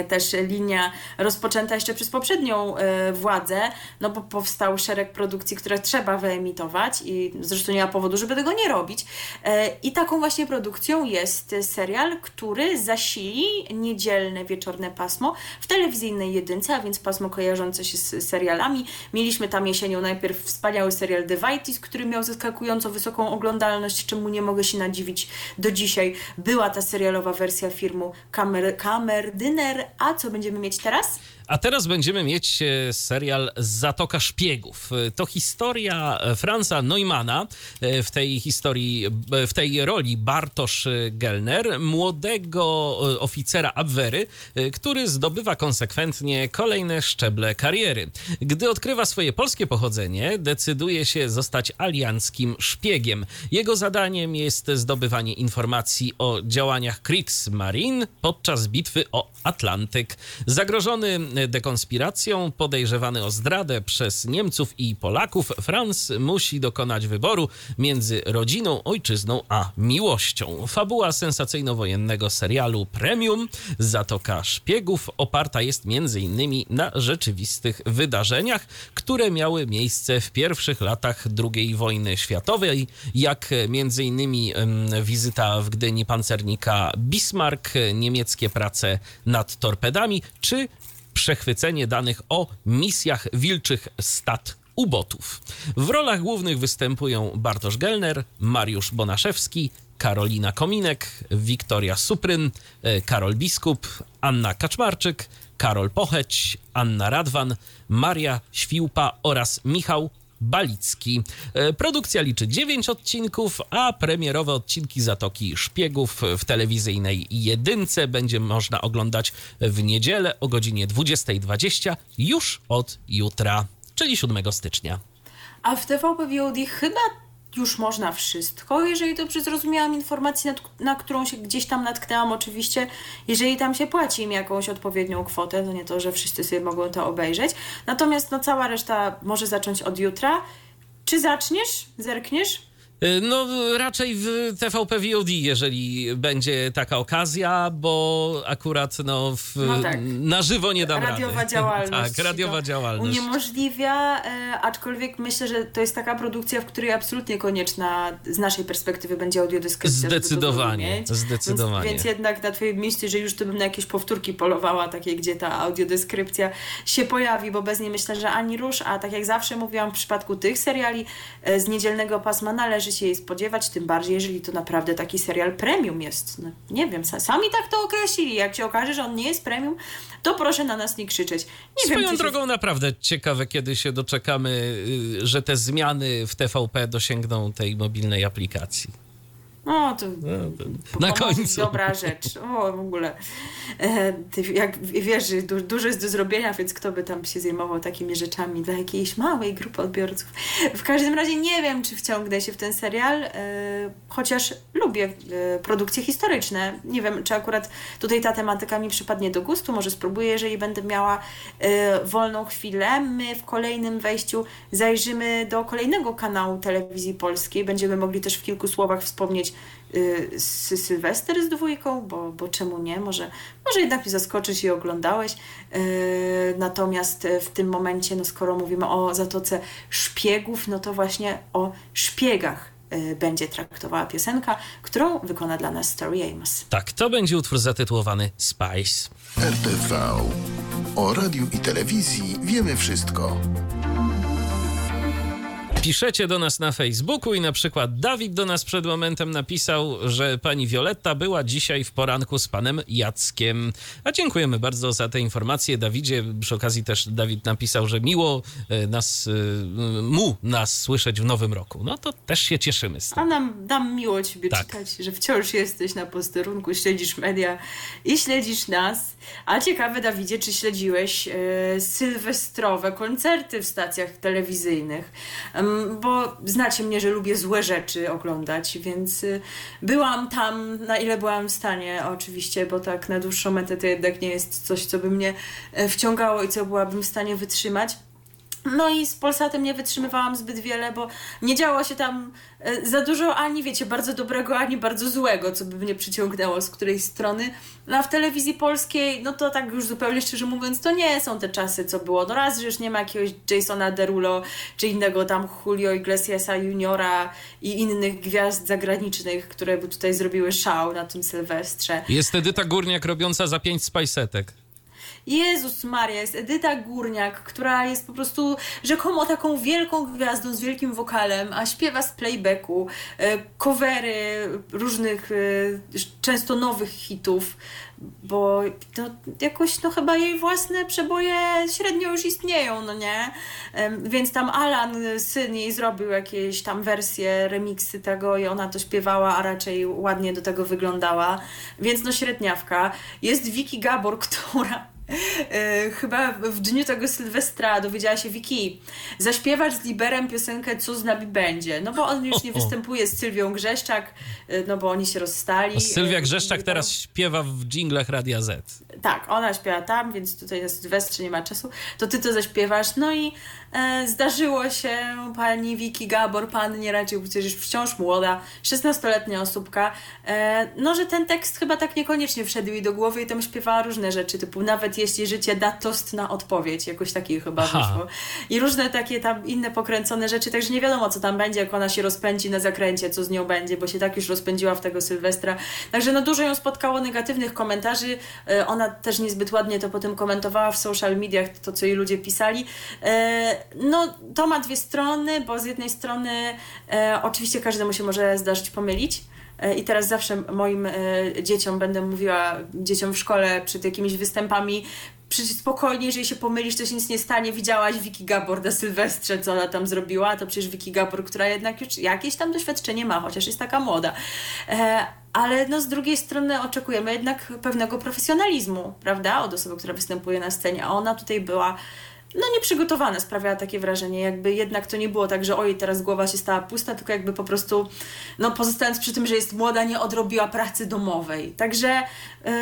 Speaker 3: też linia rozpoczęta jeszcze przez poprzednią e, władzę, no bo powstał szereg produkcji, które trzeba wyemitować i zresztą nie ma powodu, żeby tego nie robić. E, I taką właśnie produkcją jest serial, który zasili niedzielne wieczorne pasmo w telewizyjnej jedynce, a więc pasmo kojarzące się z serialami. Mieliśmy tam jesienią najpierw wspaniały serial The Vitis, który miał zaskakująco wysoką oglądalność, czemu nie mogę się nadziwić do dzisiaj. Była ta serialowa wersja filmu Kamer, a co będziemy mieć teraz?
Speaker 2: A teraz będziemy mieć e, serial Zatoka Szpiegów. E, to historia e, Franza Neumana, w tej historii, w tej roli Bartosz Gelner, młodego oficera Abwery, który zdobywa konsekwentnie kolejne szczeble kariery. Gdy odkrywa swoje polskie pochodzenie, decyduje się zostać alianckim szpiegiem. Jego zadaniem jest zdobywanie informacji o działaniach Kriegsmarine podczas bitwy o Atlantyk. Zagrożony dekonspiracją, podejrzewany o zdradę przez Niemców i Polaków, Franz musi dokonać wyboru między rodziną, ojczyzną a miłością. Fabuła sensacyjno-wojennego serialu Premium Zatoka Szpiegów oparta jest m.in. na rzeczywistych wydarzeniach, które miały miejsce w pierwszych latach II wojny światowej, jak m.in. wizyta w Gdyni pancernika Bismarck, niemieckie prace nad torpedami, czy przechwycenie danych o misjach wilczych stat ubotów. W rolach głównych występują Bartosz Gelner, Mariusz Bonaszewski, Karolina Kominek, Wiktoria Supryn, e, Karol Biskup, Anna Kaczmarczyk, Karol Pocheć, Anna Radwan, Maria Świłpa oraz Michał Balicki. E, produkcja liczy 9 odcinków, a premierowe odcinki Zatoki Szpiegów w telewizyjnej jedynce będzie można oglądać w niedzielę o godzinie 20.20 już od jutra, czyli 7 stycznia.
Speaker 3: A w TVP VOD chyba już można wszystko, jeżeli dobrze zrozumiałam informację, na, na, którą się gdzieś tam natknęłam, oczywiście, jeżeli tam się płaci im jakąś odpowiednią kwotę, to nie to, że wszyscy sobie mogą to obejrzeć. Natomiast no, cała reszta może zacząć od jutra. Czy zaczniesz? Zerkniesz?
Speaker 2: Y, no, raczej w TVP VOD, jeżeli będzie taka okazja, bo akurat no, w, no tak. na żywo nie dam
Speaker 3: radiowa
Speaker 2: rady.
Speaker 3: Działalność
Speaker 2: tak, radiowa działalność.
Speaker 3: Uniemożliwia, e, aczkolwiek myślę, że to jest taka produkcja, w której absolutnie konieczna z naszej perspektywy będzie audiodeskrypcja.
Speaker 2: Zdecydowanie, zdecydowanie.
Speaker 3: Więc, więc, jednak na twoim miejscu, że już to bym na jakieś powtórki polowała, takie, gdzie ta audiodeskrypcja się pojawi, bo bez niej myślę, że ani rusz, a tak jak zawsze mówiłam, w przypadku tych seriali e, z niedzielnego pasma należy się jej spodziewać, tym bardziej, jeżeli to naprawdę taki serial premium jest. No, nie wiem, sami tak to określili. Jak się okaże, że on nie jest premium, to proszę na nas nie krzyczeć. Nie
Speaker 2: Swoją
Speaker 3: wiem,
Speaker 2: drogą się... naprawdę ciekawe, kiedy się doczekamy, y, że te zmiany w TVP dosięgną tej mobilnej aplikacji.
Speaker 3: No, to,
Speaker 2: na końcu.
Speaker 3: Dobra rzecz. O, w ogóle. E, ty, jak wiesz, du, dużo jest do zrobienia, więc kto by tam się zajmował takimi rzeczami dla jakiejś małej grupy odbiorców. W każdym razie nie wiem, czy wciągnę się w ten serial, e, chociaż lubię e, produkcje historyczne. Nie wiem, czy akurat tutaj ta tematyka mi przypadnie do gustu. Może spróbuję, jeżeli będę miała e, wolną chwilę. My w kolejnym wejściu zajrzymy do kolejnego kanału telewizji polskiej. Będziemy mogli też w kilku słowach wspomnieć Y, z Sylwester z dwójką, bo, bo czemu nie? Może, może jednak mi zaskoczyć i oglądałeś. Y, natomiast w tym momencie, no skoro mówimy o Zatoce Szpiegów, no to właśnie o szpiegach y, będzie traktowała piosenka, którą wykona dla nas Story Amos.
Speaker 2: Tak, to będzie utwór zatytułowany Spice.
Speaker 5: RTV. O radiu i telewizji wiemy wszystko
Speaker 2: piszecie do nas na Facebooku i na przykład Dawid do nas przed momentem napisał, że pani Wioletta była dzisiaj w poranku z panem Jackiem. A dziękujemy bardzo za te informacje, Dawidzie. Przy okazji też Dawid napisał, że miło e, nas, e, mu nas słyszeć w nowym roku. No to też się cieszymy z tym.
Speaker 3: A nam, nam miło ciebie tak. czytać, że wciąż jesteś na posterunku, śledzisz media i śledzisz nas. A ciekawe, Dawidzie, czy śledziłeś e, sylwestrowe koncerty w stacjach telewizyjnych? Bo znacie mnie, że lubię złe rzeczy oglądać, więc y, byłam tam, na ile byłam w stanie, oczywiście, bo tak na dłuższą metę to jednak nie jest coś, co by mnie e, wciągało i co byłabym w stanie wytrzymać. No i z Polsatem nie wytrzymywałam zbyt wiele, bo nie działo się tam e, za dużo ani, wiecie, bardzo dobrego, ani bardzo złego, co by mnie przyciągnęło z której strony. No a w telewizji polskiej, no to tak już zupełnie szczerze mówiąc, to nie są te czasy, co było. No raz, że już nie ma jakiegoś Jasona Derulo, czy innego tam Julio Iglesiasa Juniora i innych gwiazd zagranicznych, które by tutaj zrobiły szał na tym Sylwestrze.
Speaker 2: Jest Edyta Górniak robiąca za pięć spajsetek.
Speaker 3: Jezus Maria, jest Edyta Górniak, która jest po prostu rzekomo taką wielką gwiazdą z wielkim wokalem, a śpiewa z playbacku, e, covery różnych, e, często nowych hitów, bo to jakoś no chyba jej własne przeboje średnio już istnieją, no nie? Więc tam Alan, syn jej zrobił jakieś tam wersje, remiksy tego i ona to śpiewała, a raczej ładnie do tego wyglądała, więc no średniawka. Jest Vicky Gabor, która E, chyba w dniu tego Sylwestra dowiedziała się Wiki, zaśpiewać z Liberem piosenkę Co z nami będzie, no bo on już nie występuje z Sylwią Grzeszczak, e, no bo oni się rozstali. A
Speaker 2: Sylwia e, Grzeszczak teraz śpiewa w dżinglach Radia Z.
Speaker 3: Tak, ona śpiewa tam, więc tutaj na Sylwestrze nie ma czasu, to ty to zaśpiewasz, no i e, zdarzyło się pani Wiki Gabor, pan nie radził, przecież wciąż młoda, 16-letnia osóbka, e, no że ten tekst chyba tak niekoniecznie wszedł jej do głowy i tam śpiewała różne rzeczy, typu nawet jeśli życie da tost na odpowiedź, jakoś taki chyba Aha. wyszło. I różne takie tam inne pokręcone rzeczy, także nie wiadomo, co tam będzie, jak ona się rozpędzi na zakręcie, co z nią będzie, bo się tak już rozpędziła w tego Sylwestra. Także no dużo ją spotkało negatywnych komentarzy. E, ona też niezbyt ładnie to potem komentowała w social mediach, to co jej ludzie pisali. No to ma dwie strony, bo z jednej strony e, oczywiście każdemu się może zdarzyć pomylić, E, I teraz zawsze moim e, dzieciom będę mówiła, dzieciom w szkole przed jakimiś występami, przecież spokojnie, jeżeli się pomylisz, to się nic nie stanie. Widziałaś Wiki Gabor na Sylwestrze, co ona tam zrobiła, to przecież Wiki Gabor, która jednak już jakieś tam doświadczenie ma, chociaż jest taka młoda. E, ale no z drugiej strony oczekujemy jednak pewnego profesjonalizmu, prawda, od osoby, która występuje na scenie, a ona tutaj była no nieprzygotowana sprawiała takie wrażenie, jakby jednak to nie było tak, że oj, teraz głowa się stała pusta, tylko jakby po prostu, no pozostając przy tym, że jest młoda, nie odrobiła pracy domowej. Także yy,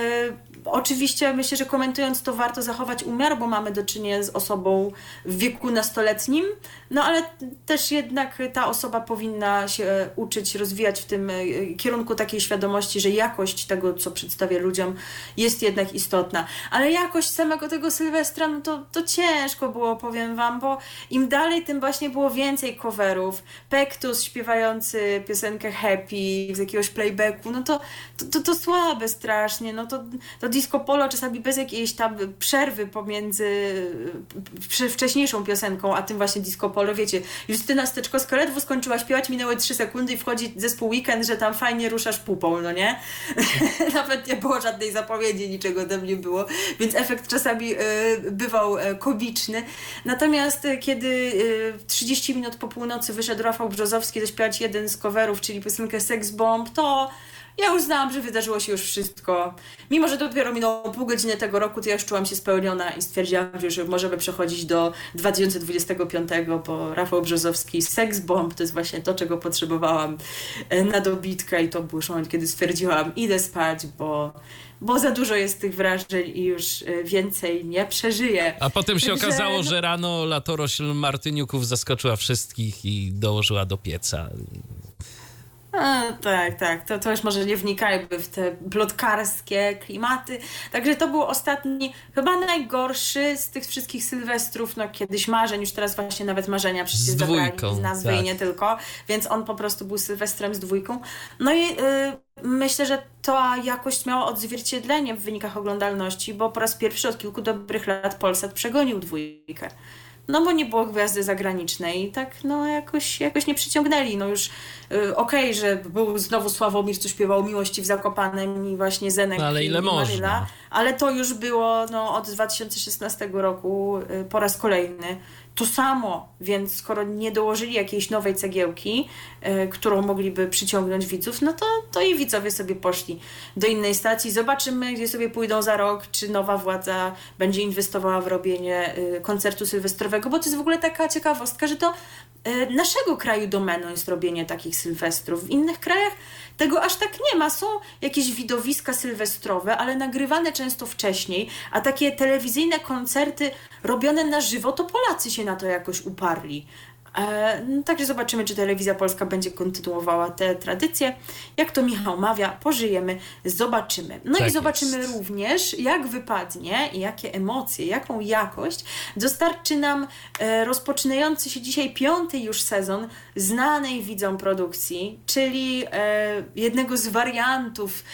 Speaker 3: oczywiście myślę, że komentując to warto zachować umiar, bo mamy do czynienia z osobą w wieku nastoletnim, no ale też jednak ta osoba powinna się uczyć, rozwijać w tym y, kierunku takiej świadomości, że jakość tego, co przedstawia ludziom jest jednak istotna. Ale jakość samego tego Sylwestra, no to, to ciężko było, powiem wam, bo im dalej, tym właśnie było więcej coverów. Pektus śpiewający piosenkę Happy z jakiegoś playbacku, no to, to, to, to słabe strasznie, no to, to disco polo czasami bez jakiejś tam przerwy pomiędzy wcześniejszą piosenką, a tym właśnie disco polo, wiecie, Justyna Steczkowska ledwo skończyła śpiewać, minęły trzy sekundy i wchodzi zespół Weekend, że tam fajnie ruszasz pupą, no nie? Nawet nie było żadnej zapowiedzi, niczego tam nie było, więc efekt czasami y, bywał y, komiczny. Natomiast y, kiedy y, 30 minut po północy wyszedł Rafał Brzozowski zaśpiewać jeden z coverów, czyli piosenkę Sex Bomb, to ja uznałam, że wydarzyło się już wszystko. Mimo, że dopiero minęło pół godziny tego roku, to ja już czułam się spełniona i stwierdziłam, że już możemy przechodzić do 2025, bo Rafał Brzozowski Sex Bomb to jest właśnie to, czego potrzebowałam e, na dobitkę i to był moment, kiedy stwierdziłam, idę spać, bo bo za dużo jest tych wrażeń i już e, więcej nie przeżyję.
Speaker 2: A potem się
Speaker 3: Także,
Speaker 2: okazało,
Speaker 3: no-
Speaker 2: że rano latorośl Martyniuków zaskoczyła wszystkich i dołożyła do pieca.
Speaker 3: A, tak, tak. To, to już może nie wnikajmy w te plotkarskie klimaty. Także to był ostatni, chyba najgorszy z tych wszystkich sylwestrów, no kiedyś marzeń, już teraz właśnie nawet marzenia przecież
Speaker 2: Z dwójką,
Speaker 3: z nazwy
Speaker 2: tak.
Speaker 3: i nie tylko, więc on po prostu był sylwestrem z dwójką. No i y, myślę, że ta jakość miała odzwierciedlenie w wynikach oglądalności, bo po raz pierwszy od kilku dobrych lat Polsat przegonił dwójkę. No bo nie było gwiazdy zagranicznej i tak no jakoś, jakoś nie przyciągnęli. No już y, okej, że był znowu Sławomir, co śpiewał Miłości w Zakopanem i właśnie Zenek
Speaker 2: No, ale ile
Speaker 3: i Maryla,
Speaker 2: można?
Speaker 3: ale to już było no, od 2016 roku y, po raz kolejny. To samo, więc skoro nie dołożyli jakiejś nowej cegiełki, y, którą mogliby przyciągnąć widzów, no to, to i widzowie sobie poszli do innej stacji. Zobaczymy, gdzie sobie pójdą za rok, czy nowa władza będzie inwestowała w robienie y, koncertu sylwestrowego, bo to jest w ogóle taka ciekawostka, że to naszego kraju domeną jest robienie takich sylwestrów. W innych krajach tego aż tak nie ma. Są jakieś widowiska sylwestrowe, ale nagrywane często wcześniej, a takie telewizyjne koncerty robione na żywo, to Polacy się na to jakoś uparli. E, no, także zobaczymy, czy telewizja polska będzie kontynuowała te tradycje. Jak to Michał mawia, pożyjemy, zobaczymy. No
Speaker 2: Tak
Speaker 3: i zobaczymy
Speaker 2: jest.
Speaker 3: również, jak wypadnie i jakie emocje, jaką jakość dostarczy nam e, rozpoczynający się dzisiaj piąty już sezon znanej widzom produkcji, czyli e, jednego z wariantów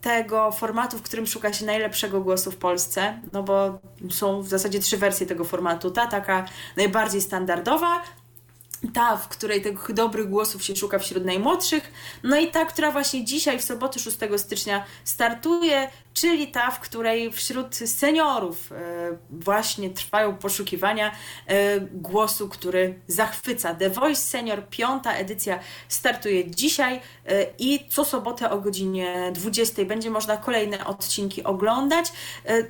Speaker 3: tego formatu, w którym szuka się najlepszego głosu w Polsce, no bo są w zasadzie trzy wersje tego formatu. Ta taka najbardziej standardowa, ta, w której tych dobrych głosów się szuka wśród najmłodszych, no i ta, która właśnie dzisiaj, w sobotę 6 stycznia startuje, czyli ta, w której wśród seniorów e, właśnie trwają poszukiwania e, głosu, który zachwyca. The Voice Senior, piąta edycja startuje dzisiaj e, i co sobotę o godzinie 20 będzie można kolejne odcinki oglądać.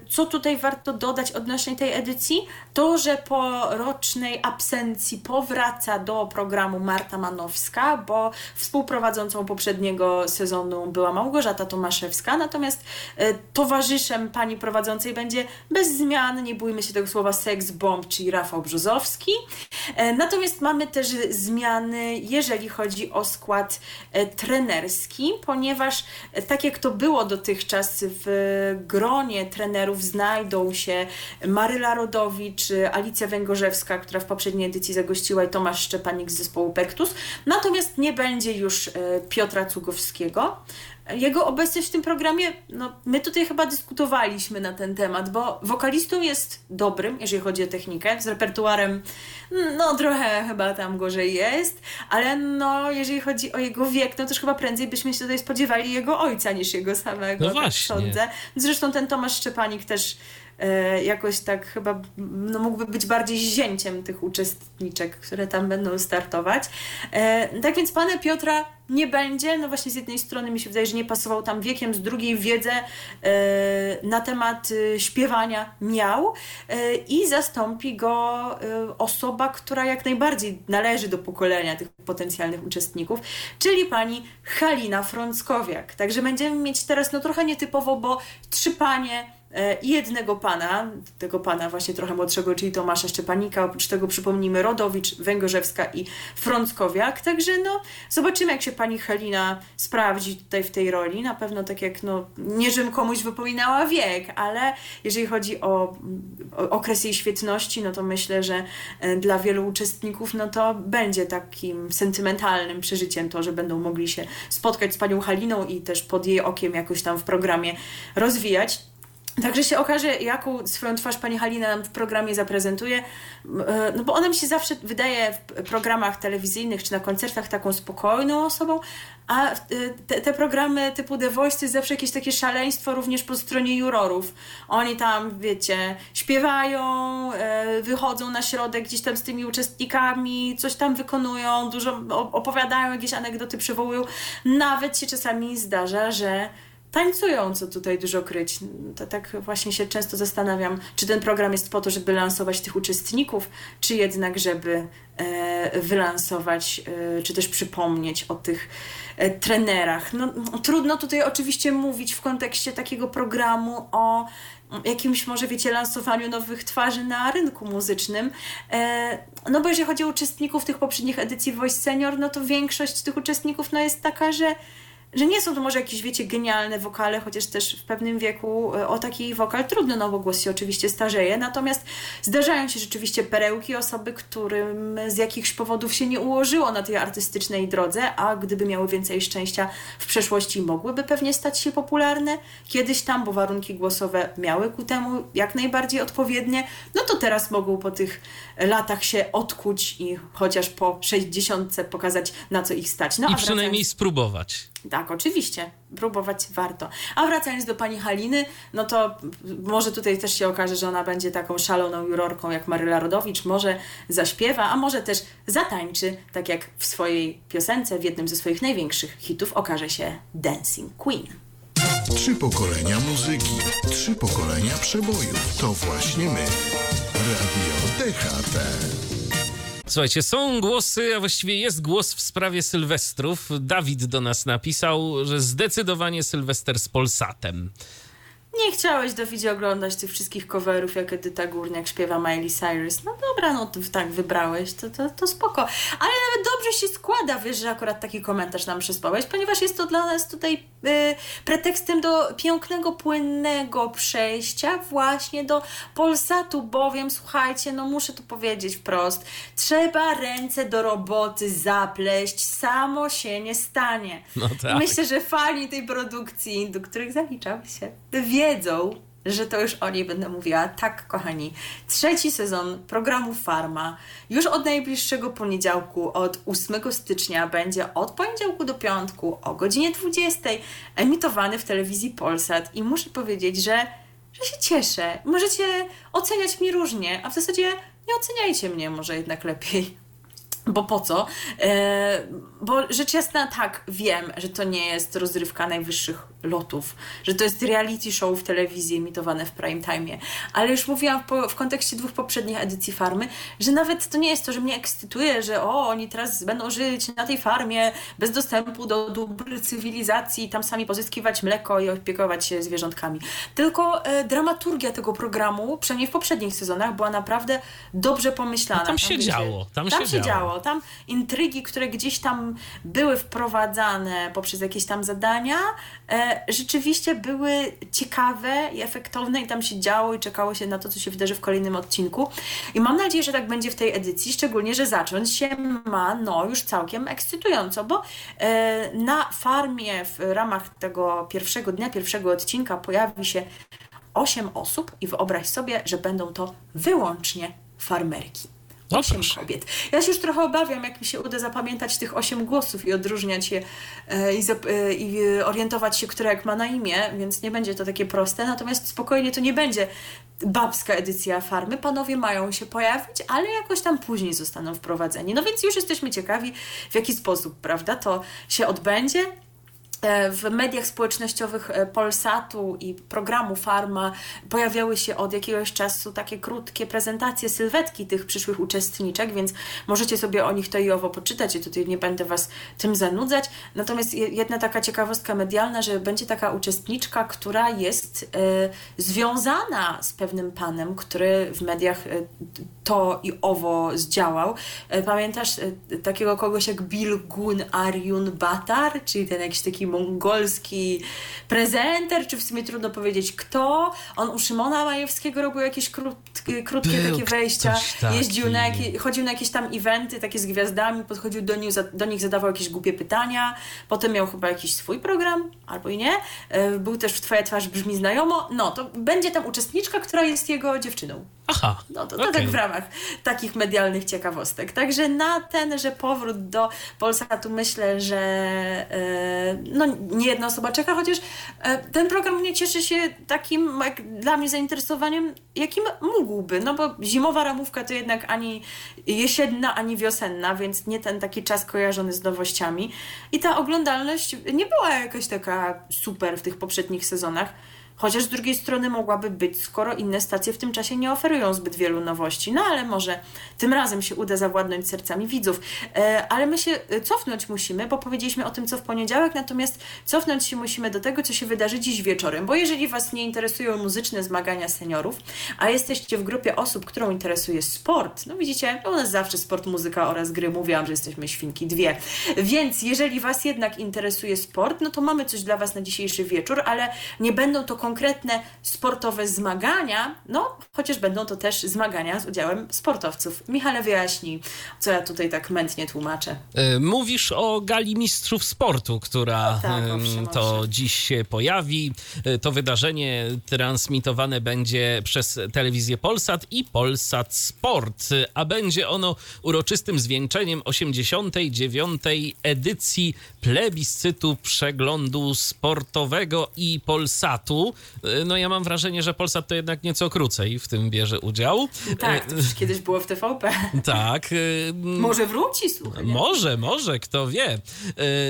Speaker 3: Co tutaj warto dodać odnośnie tej edycji? To, że po rocznej absencji powraca do programu Marta Manowska, bo współprowadzącą poprzedniego sezonu była Małgorzata Tomaszewska, natomiast towarzyszem pani prowadzącej będzie bez zmian, nie bójmy się tego słowa, seks bomb, czyli Rafał Brzozowski. E, Natomiast mamy też zmiany, jeżeli chodzi o skład e, trenerski, ponieważ e, tak jak to było dotychczas w gronie trenerów znajdą się Maryla Rodowicz, Alicja Węgorzewska, która w poprzedniej edycji zagościła i Tomasz Szczepanik z zespołu Pektus. Natomiast nie będzie już Piotra Cugowskiego. Jego obecność w tym programie, no my tutaj chyba dyskutowaliśmy na ten temat, bo wokalistą jest dobrym, jeżeli chodzi o technikę, z repertuarem no trochę chyba tam gorzej jest, ale no jeżeli chodzi o jego wiek, no też chyba prędzej byśmy się tutaj spodziewali jego ojca niż jego samego,
Speaker 2: No
Speaker 3: tak
Speaker 2: właśnie.
Speaker 3: sądzę. Zresztą ten Tomasz Szczepanik też jakoś tak chyba no, mógłby być bardziej zięciem tych uczestniczek, które tam będą startować. E, tak więc pana Piotra nie będzie. No właśnie z jednej strony mi się wydaje, że nie pasował tam wiekiem, z drugiej wiedzę e, na temat e, śpiewania miał e, i zastąpi go e, osoba, która jak najbardziej należy do pokolenia tych potencjalnych uczestników, czyli pani Halina Frąckowiak. Także będziemy mieć teraz no trochę nietypowo, bo trzy panie E, i jednego pana, tego pana właśnie trochę młodszego, czyli Tomasza Szczepanika, oprócz tego przypomnijmy Rodowicz, Węgorzewska i Frąckowiak, także no zobaczymy jak się pani Halina sprawdzi tutaj w tej roli, na pewno tak jak no, nie żebym komuś wypominała wiek, ale jeżeli chodzi o, o okres jej świetności, no to myślę, że e, dla wielu uczestników no to będzie takim sentymentalnym przeżyciem to, że będą mogli się spotkać z panią Haliną i też pod jej okiem jakoś tam w programie rozwijać. Także się okaże, jaką swoją twarz pani Halina nam w programie zaprezentuje, e, no bo ona mi się zawsze wydaje w programach telewizyjnych czy na koncertach taką spokojną osobą, a e, te, te programy typu The Voice to jest zawsze jakieś takie szaleństwo również po stronie jurorów. Oni tam, wiecie, śpiewają, e, wychodzą na środek gdzieś tam z tymi uczestnikami, coś tam wykonują, dużo opowiadają, jakieś anegdoty przywołują. Nawet się czasami zdarza, że tańcują, co tutaj dużo kryć. To tak właśnie się często zastanawiam, czy ten program jest po to, żeby lansować tych uczestników, czy jednak, żeby e, wylansować, e, czy też przypomnieć o tych e, trenerach. No, trudno tutaj oczywiście mówić w kontekście takiego programu o jakimś może, wiecie, lansowaniu nowych twarzy na rynku muzycznym. No bo jeżeli chodzi o uczestników tych poprzednich edycji Voice Senior, no to większość tych uczestników no jest taka, że że nie są to może jakieś, wiecie, genialne wokale, chociaż też w pewnym wieku e, o taki wokal trudno, no bo głos się oczywiście starzeje, natomiast zdarzają się rzeczywiście perełki, osoby, którym z jakichś powodów się nie ułożyło na tej artystycznej drodze, a gdyby miały więcej szczęścia w przeszłości mogłyby pewnie stać się popularne kiedyś tam, bo warunki głosowe miały ku temu jak najbardziej odpowiednie, no to teraz mogą po tych latach się odkuć i chociaż po 60 pokazać na co ich stać. No,
Speaker 2: I przynajmniej wracając... spróbować.
Speaker 3: Tak, oczywiście. Próbować warto. A wracając do pani Haliny, no to może tutaj też się okaże, że ona będzie taką szaloną jurorką jak Maryla Rodowicz, może zaśpiewa, a może też zatańczy, tak jak w swojej piosence, w jednym ze swoich największych hitów okaże się Dancing Queen.
Speaker 5: Trzy pokolenia muzyki, trzy pokolenia przebojów. To właśnie my. Radio DHT.
Speaker 2: Słuchajcie, są głosy, a właściwie jest głos w sprawie Sylwestrów. Dawid do nas napisał, że zdecydowanie Sylwester z Polsatem.
Speaker 3: Nie chciałeś, Dawidzie, oglądać tych wszystkich coverów, jak Edyta Górniak śpiewa Miley Cyrus. No dobra, no to tak wybrałeś, to, to, to spoko. Ale nawet dobrze się składa, wiesz, że akurat taki komentarz nam przysłałeś, ponieważ jest to dla nas tutaj y, pretekstem do pięknego, płynnego przejścia właśnie do Polsatu, bowiem, słuchajcie, no muszę to powiedzieć wprost, trzeba ręce do roboty zapleść, samo się nie stanie. No tak. Myślę, że fani tej produkcji, do których zaliczam się, wiedzą, że to już o niej będę mówiła. Tak, kochani, trzeci sezon programu Farma już od najbliższego poniedziałku, od 8 stycznia, będzie od poniedziałku do piątku o godzinie 20 emitowany w telewizji Polsat i muszę powiedzieć, że, że się cieszę. Możecie oceniać mnie różnie, a w zasadzie nie oceniajcie mnie może jednak lepiej. Bo po co? E, bo rzecz jasna, tak, wiem, że to nie jest rozrywka najwyższych lotów, że to jest reality show w telewizji emitowane w prime time. Ale już mówiłam w, w, kontekście dwóch poprzednich edycji farmy, że nawet to nie jest to, że mnie ekscytuje, że o, oni teraz będą żyć na tej farmie bez dostępu do dóbr cywilizacji, tam sami pozyskiwać mleko i opiekować się zwierzątkami. Tylko e, dramaturgia tego programu, przynajmniej w poprzednich sezonach, była naprawdę dobrze pomyślana. No
Speaker 2: tam, tam się wiecie, działo. Tam,
Speaker 3: tam
Speaker 2: się działo.
Speaker 3: Działo. Tam intrygi, które gdzieś tam były wprowadzane poprzez jakieś tam zadania, e, rzeczywiście były ciekawe i efektowne i tam się działo i czekało się na to, co się wydarzy w kolejnym odcinku. I mam nadzieję, że tak będzie w tej edycji, szczególnie, że zacząć się ma no już całkiem ekscytująco, bo e, na farmie w ramach tego pierwszego dnia, pierwszego odcinka pojawi się 8 osób i wyobraź sobie, że będą to wyłącznie farmerki.
Speaker 2: O,
Speaker 3: Osiem
Speaker 2: proszę.
Speaker 3: kobiet. Ja się już trochę obawiam, jak mi się uda zapamiętać tych osiem głosów i odróżniać je e, i, e, i orientować się, która jak ma na imię, więc nie będzie to takie proste. Natomiast spokojnie to nie będzie babska edycja farmy. Panowie mają się pojawić, ale jakoś tam później zostaną wprowadzeni. No więc już jesteśmy ciekawi, w jaki sposób, prawda, to się odbędzie. E, W mediach społecznościowych e, Polsatu i programu Farma pojawiały się od jakiegoś czasu takie krótkie prezentacje, sylwetki tych przyszłych uczestniczek, więc możecie sobie o nich to i owo poczytać. Ja tutaj nie będę Was tym zanudzać. Natomiast je- jedna taka ciekawostka medialna, że będzie taka uczestniczka, która jest e, związana z pewnym panem, który w mediach to i owo zdziałał. Pamiętasz takiego kogoś jak Bilgun Aryun Batar, czyli ten jakiś taki mongolski prezenter, czy w sumie trudno powiedzieć kto. On u Szymona Majewskiego robił jakieś krót, krótkie
Speaker 2: Był
Speaker 3: takie wejścia,
Speaker 2: taki.
Speaker 3: jeździł na jakie, chodził na jakieś tam eventy takie z gwiazdami, podchodził do nich, do nich zadawał jakieś głupie pytania, potem miał chyba jakiś swój program, albo i nie. E, Był też w Twoja twarz brzmi znajomo. No, to będzie tam uczestniczka, która jest jego dziewczyną.
Speaker 2: Aha,
Speaker 3: No to, to
Speaker 2: okej.
Speaker 3: tak w ramach takich medialnych ciekawostek. Także na ten, że powrót do Polsatu myślę, że e, no, nie jedna osoba czeka, chociaż e, ten program nie cieszy się takim jak dla mnie zainteresowaniem, jakim mógłby. No bo zimowa ramówka to jednak ani jesienna, ani wiosenna, więc nie ten taki czas kojarzony z nowościami. I ta oglądalność nie była jakaś taka super w tych poprzednich sezonach. Chociaż z drugiej strony mogłaby być, skoro inne stacje w tym czasie nie oferują zbyt wielu nowości. No ale może tym razem się uda zawładnąć sercami widzów. E, ale my się e, cofnąć musimy, bo powiedzieliśmy o tym, co w poniedziałek, natomiast cofnąć się musimy do tego, co się wydarzy dziś wieczorem. Bo jeżeli Was nie interesują muzyczne zmagania seniorów, a jesteście w grupie osób, którą interesuje sport, no widzicie, u nas zawsze sport, muzyka oraz gry. Mówiłam, że jesteśmy świnki dwie. Więc jeżeli Was jednak interesuje sport, no to mamy coś dla Was na dzisiejszy wieczór, ale nie będą to konkretne sportowe zmagania, no chociaż będą to też zmagania z udziałem sportowców. Michale wyjaśnij, co ja tutaj tak mętnie tłumaczę.
Speaker 2: E, Mówisz o Gali Mistrzów Sportu, która
Speaker 3: tak,
Speaker 2: em,
Speaker 3: owszem,
Speaker 2: to
Speaker 3: owszem.
Speaker 2: dziś się pojawi. E, To wydarzenie transmitowane będzie przez telewizję Polsat i Polsat Sport, a będzie ono uroczystym zwieńczeniem 89. edycji plebiscytu przeglądu sportowego i Polsatu. E, No ja mam wrażenie, że Polsat to jednak nieco krócej w tym bierze udział.
Speaker 3: Tak, to już kiedyś było w TVP.
Speaker 2: Tak. e,
Speaker 3: Może wróci, słuchaj.
Speaker 2: może, może, kto wie.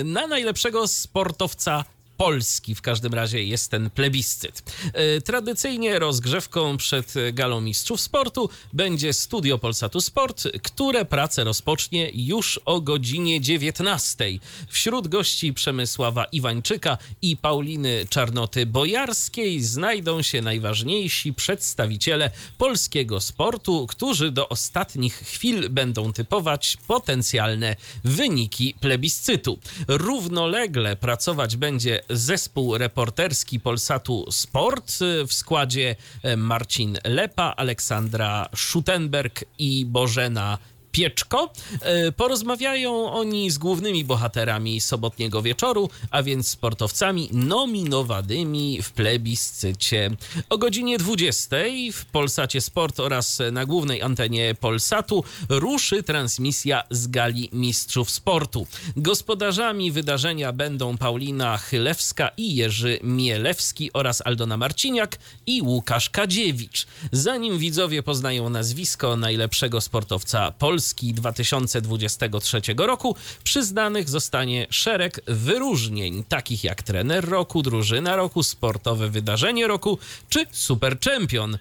Speaker 2: Na najlepszego sportowca Polski w każdym razie jest ten plebiscyt. E, Tradycyjnie rozgrzewką przed galą mistrzów sportu będzie studio Polsatu Sport, które pracę rozpocznie już o godzinie 19. Wśród gości Przemysława Iwańczyka i Pauliny Czarnoty Bojarskiej znajdą się najważniejsi przedstawiciele polskiego sportu, którzy do ostatnich chwil będą typować potencjalne wyniki plebiscytu. Równolegle pracować będzie zespół reporterski Polsatu Sport w składzie e, Marcin Lepa, Aleksandra Schutenberg i Bożena Pieczko. E, Porozmawiają oni z głównymi bohaterami sobotniego wieczoru, a więc sportowcami nominowanymi w plebiscycie. O godzinie 20 w Polsacie Sport oraz na głównej antenie Polsatu ruszy transmisja z Gali Mistrzów Sportu. Gospodarzami wydarzenia będą Paulina Chylewska i Jerzy Mielewski oraz Aldona Marciniak i Łukasz Kadziewicz. Zanim widzowie poznają nazwisko najlepszego sportowca Polski 2023 roku, przyznanych zostanie szereg wyróżnień, takich jak trener roku, drużyna roku, sportowe wydarzenie roku czy super czempion, e,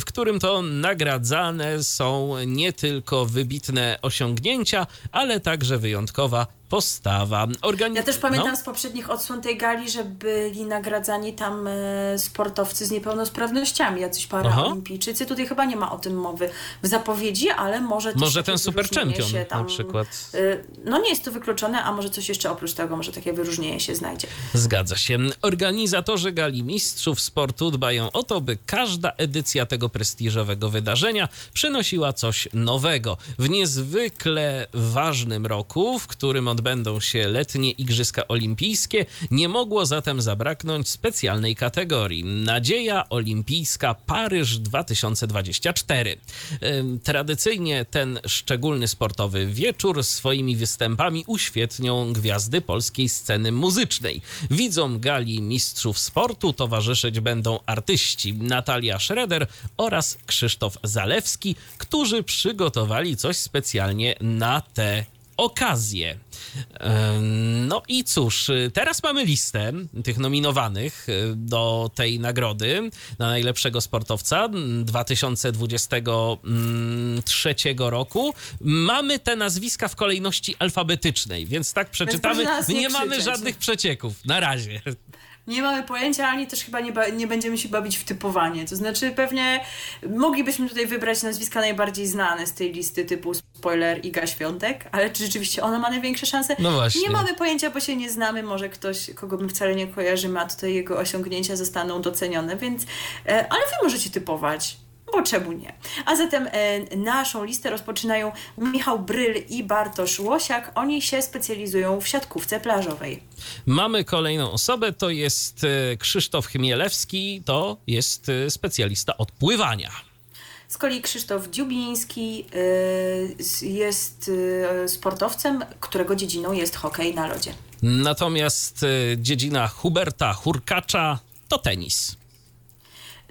Speaker 2: w którym to nagradzane są nie tylko wybitne osiągnięcia, ale także wyjątkowa postawa. Organi-
Speaker 3: Ja też pamiętam
Speaker 2: No.
Speaker 3: z poprzednich odsłon tej gali, że byli nagradzani tam e, sportowcy z niepełnosprawnościami, jacyś paraolimpijczycy. Tutaj chyba nie ma o tym mowy w zapowiedzi, ale może
Speaker 2: Może ten super champion
Speaker 3: tam,
Speaker 2: na przykład.
Speaker 3: e, No nie jest to wykluczone, a może coś jeszcze oprócz tego, może takie wyróżnienie się znajdzie.
Speaker 2: Zgadza się. Organizatorzy Gali Mistrzów Sportu dbają o to, by każda edycja tego prestiżowego wydarzenia przynosiła coś nowego. W niezwykle ważnym roku, w którym odbywa odbędą się letnie Igrzyska Olimpijskie, nie mogło zatem zabraknąć specjalnej kategorii Nadzieja Olimpijska Paryż 2024. Ym, Tradycyjnie ten szczególny sportowy wieczór swoimi występami uświetnią gwiazdy polskiej sceny muzycznej. Widzom gali mistrzów sportu towarzyszyć będą artyści Natalia Schroeder oraz Krzysztof Zalewski, którzy przygotowali coś specjalnie na tę okazję. No i cóż, teraz mamy listę tych nominowanych y, do tej nagrody na najlepszego sportowca 2023 roku. Mamy te nazwiska w kolejności alfabetycznej, więc tak przeczytamy.
Speaker 3: nie
Speaker 2: mamy żadnych przecieków na razie.
Speaker 3: Nie mamy pojęcia, ani też chyba nie, nie będziemy się bawić w typowanie. To znaczy, pewnie moglibyśmy tutaj wybrać nazwiska najbardziej znane z tej listy, typu spoiler Iga Świątek, ale czy rzeczywiście ona ma największe szanse?
Speaker 2: No właśnie.
Speaker 3: Nie mamy pojęcia, bo się nie znamy. Może ktoś, kogo my wcale nie kojarzymy, a tutaj jego osiągnięcia zostaną docenione, więc. E, ale wy możecie typować. Bo czemu nie? A zatem e, naszą listę rozpoczynają Michał Bryl i Bartosz Łosiak. Oni się specjalizują w siatkówce plażowej.
Speaker 2: Mamy kolejną osobę, to jest e, Krzysztof Chmielewski, to jest e, specjalista od pływania.
Speaker 3: Z kolei Krzysztof Dziubiński jest sportowcem, którego dziedziną jest hokej na lodzie.
Speaker 2: Natomiast dziedzina Huberta Hurkacza to tenis.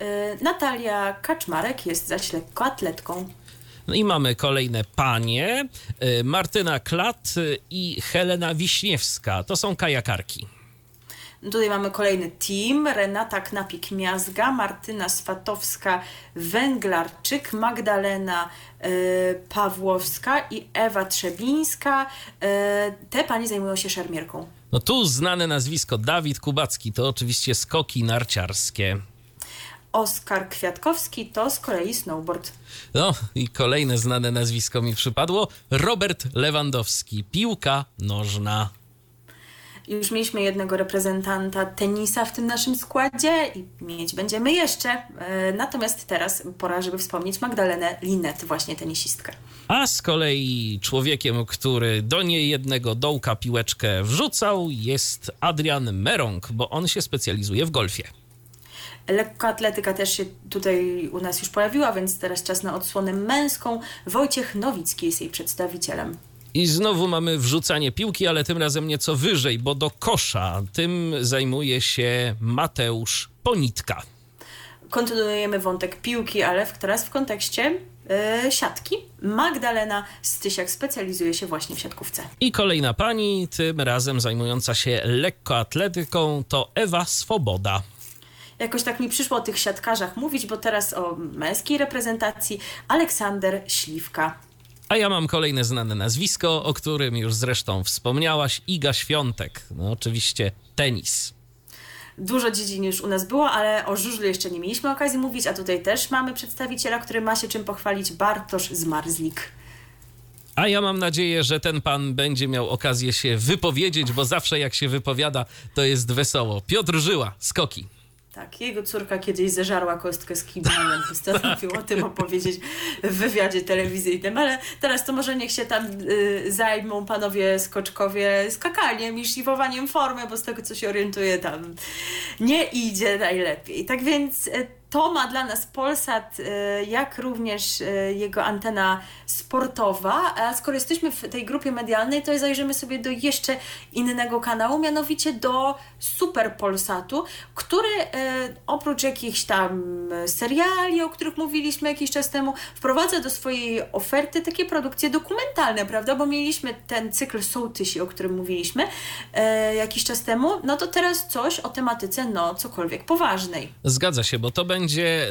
Speaker 3: Y, Natalia Kaczmarek jest zaś lekkoatletką.
Speaker 2: No i mamy kolejne panie. e, Martyna Klat e, i Helena Wiśniewska. To są kajakarki.
Speaker 3: Tutaj mamy kolejny team. Renata Knapik-Miazga, Martyna Swatowska-Węglarczyk, Magdalena y, Pawłowska i Ewa Trzebińska. Y, te panie zajmują się szermierką.
Speaker 2: No tu znane nazwisko Dawid Kubacki. To oczywiście skoki narciarskie.
Speaker 3: Oskar Kwiatkowski to z kolei snowboard.
Speaker 2: No i kolejne znane nazwisko mi przypadło. Robert Lewandowski. Piłka nożna.
Speaker 3: Już mieliśmy jednego reprezentanta tenisa w tym naszym składzie i mieć będziemy jeszcze. E, Natomiast teraz pora, żeby wspomnieć Magdalenę Linet, właśnie tenisistkę.
Speaker 2: A z kolei człowiekiem, który do niejednego dołka piłeczkę wrzucał, jest Adrian Merong, bo on się specjalizuje w golfie.
Speaker 3: Lekkoatletyka też się tutaj u nas już pojawiła, więc teraz czas na odsłonę męską. Wojciech Nowicki jest jej przedstawicielem.
Speaker 2: I znowu mamy wrzucanie piłki, ale tym razem nieco wyżej, bo do kosza. Tym zajmuje się Mateusz Ponitka.
Speaker 3: Kontynuujemy wątek piłki, ale teraz w kontekście e, siatki. Magdalena Stysiak specjalizuje się właśnie w siatkówce.
Speaker 2: I kolejna pani, tym razem zajmująca się lekkoatletyką, to Ewa Swoboda.
Speaker 3: Jakoś tak mi przyszło o tych siatkarzach mówić, bo teraz o męskiej reprezentacji Aleksander Śliwka.
Speaker 2: A ja mam kolejne znane nazwisko, o którym już zresztą wspomniałaś, Iga Świątek. No oczywiście tenis.
Speaker 3: Dużo dziedzin już u nas było, ale o żużlu jeszcze nie mieliśmy okazji mówić, a tutaj też mamy przedstawiciela, który ma się czym pochwalić, Bartosz Zmarzlik.
Speaker 2: A ja mam nadzieję, że ten pan będzie miał okazję się wypowiedzieć, bo zawsze jak się wypowiada, to jest wesoło. Piotr Żyła, skoki.
Speaker 3: Tak, jego córka kiedyś zeżarła kostkę z kibelem, postanowił o tym opowiedzieć w wywiadzie telewizyjnym, ale teraz to może niech się tam y, zajmą panowie skoczkowie skakaniem i szlifowaniem formy, bo z tego co się orientuję tam nie idzie najlepiej. Tak więc y, to ma dla nas Polsat, y, jak również y, jego antena sportowa, a skoro jesteśmy w tej grupie medialnej, to zajrzymy sobie do jeszcze innego kanału, mianowicie do Super Polsatu, który y, oprócz jakichś tam seriali, o których mówiliśmy jakiś czas temu, wprowadza do swojej oferty takie produkcje dokumentalne, prawda? Bo mieliśmy ten cykl Sołtysi, o którym mówiliśmy jakiś czas temu, no to teraz coś o tematyce, no cokolwiek poważnej.
Speaker 2: Zgadza się, bo to będzie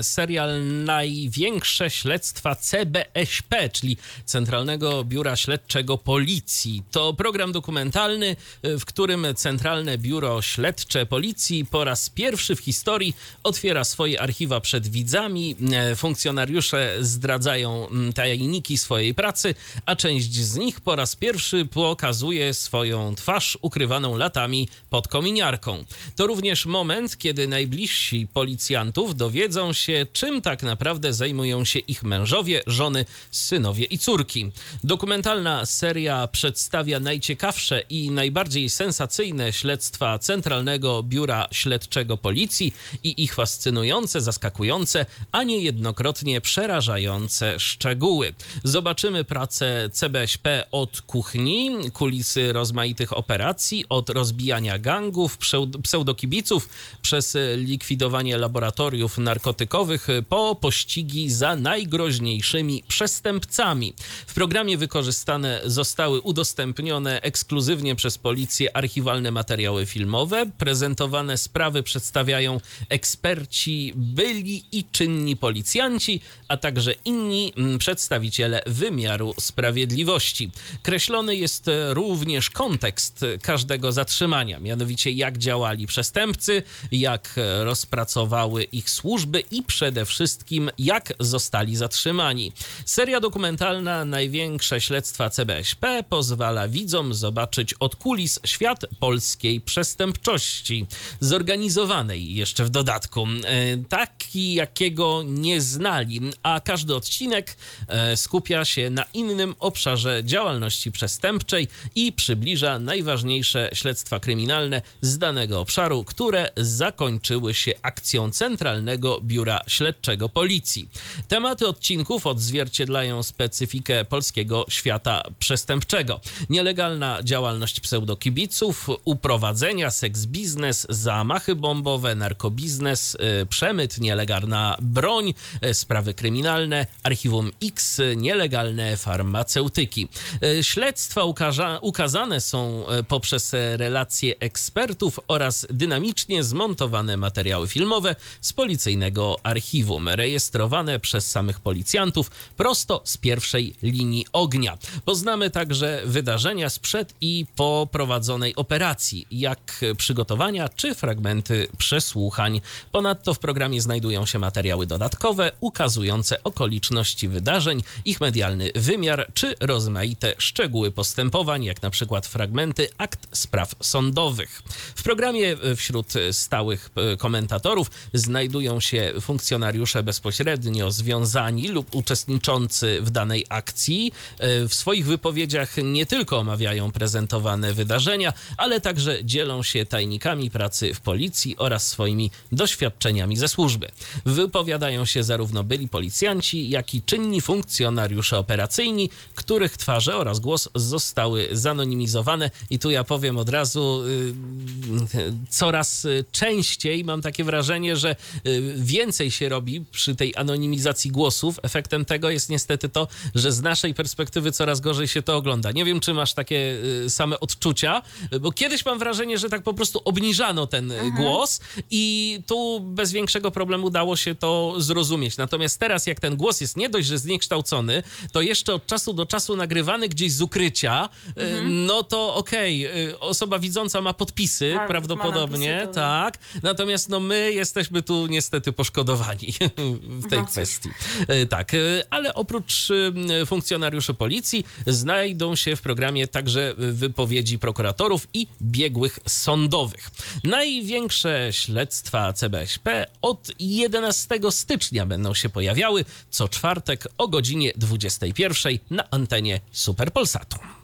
Speaker 2: serial Największe Śledztwa CBŚP, czyli Centralnego Biura Śledczego Policji. To program dokumentalny, w którym Centralne Biuro Śledcze Policji po raz pierwszy w historii otwiera swoje archiwa przed widzami. Funkcjonariusze zdradzają mm, tajniki swojej pracy, a część z nich po raz pierwszy pokazuje swoją twarz ukrywaną latami pod kominiarką. To również moment, kiedy najbliżsi policjantów dowiedzą dowiedzą się, czym tak naprawdę zajmują się ich mężowie, żony, synowie i córki. Dokumentalna seria przedstawia najciekawsze i najbardziej sensacyjne śledztwa Centralnego Biura Śledczego Policji i ich fascynujące, zaskakujące, a niejednokrotnie przerażające szczegóły. Zobaczymy pracę CBŚP od kuchni, kulisy rozmaitych operacji, od rozbijania gangów, pseudokibiców, przez likwidowanie laboratoriów narkotykowych, po pościgi za najgroźniejszymi przestępcami. W programie wykorzystane zostały udostępnione ekskluzywnie przez policję archiwalne materiały filmowe. Prezentowane sprawy przedstawiają eksperci, byli i czynni policjanci, a także inni mm, przedstawiciele wymiaru sprawiedliwości. Kreślony jest również kontekst każdego zatrzymania, mianowicie jak działali przestępcy, jak rozpracowały ich służby i przede wszystkim jak zostali zatrzymani. Seria dokumentalna Największe śledztwa CBŚP pozwala widzom zobaczyć od kulis świat polskiej przestępczości, zorganizowanej jeszcze w dodatku, e, taki jakiego nie znali, a każdy odcinek e, skupia się na innym obszarze działalności przestępczej i przybliża najważniejsze śledztwa kryminalne z danego obszaru, które zakończyły się akcją Centralnego Biura Śledczego Policji. Tematy odcinków odzwierciedlają specyfikę polskiego świata przestępczego. Nielegalna działalność pseudokibiców, uprowadzenia, seks biznes, zamachy bombowe, narkobiznes, y, przemyt, nielegalna broń, y, sprawy kryminalne, archiwum X, nielegalne farmaceutyki. Y, śledztwa ukaza ukazane są poprzez relacje ekspertów oraz dynamicznie zmontowane materiały filmowe z policyjnego archiwum, rejestrowane przez samych policjantów prosto z pierwszej linii ognia. Poznamy także wydarzenia sprzed i po prowadzonej operacji, jak przygotowania czy fragmenty przesłuchań. Ponadto w programie znajdują się materiały dodatkowe ukazujące okoliczności wydarzeń, ich medialny wymiar czy rozmaite szczegóły postępowań, jak na przykład fragmenty akt spraw sądowych. W programie wśród stałych e, komentatorów znajdują się funkcjonariusze bezpośrednio związani lub uczestniczący w danej akcji. E, w swoich wypowiedziach nie tylko omawiają prezentowane wydarzenia, ale także dzielą się tajnikami pracy w policji oraz swoimi doświadczeniami ze służby. Wypowiadają się zarówno byli policjanci, jak i czynni funkcjonariusze operacyjni, których twarze oraz głos zostały zanonimizowane. I tu ja powiem od razu, y, coraz częściej mam takie wrażenie, że y, więcej się robi przy tej anonimizacji głosów. Efektem tego jest niestety to, że z naszej perspektywy coraz gorzej się to ogląda. Nie wiem, czy masz takie y, same odczucia, bo kiedyś mam wrażenie, że tak po prostu obniżano ten mhm. głos i tu bez większego problemu dało się to zrozumieć. Natomiast teraz, jak ten głos jest nie dość, że zniekształcony, to jeszcze od czasu do czasu nagrywany gdzieś z ukrycia, mhm. no to okej, okay, osoba widząca ma podpisy tak, prawdopodobnie, napisy, tak. Natomiast no my jesteśmy tu niestety poszkodowani w tej no, kwestii. E, tak, e, ale oprócz e, funkcjonariuszy policji znajdą się w programie także wypowiedzi prokuratorów i biegłych sądowych. Największe śledztwa CBŚP od 11 stycznia będą się pojawiały co czwartek o godzinie 21 na antenie Superpolsatu.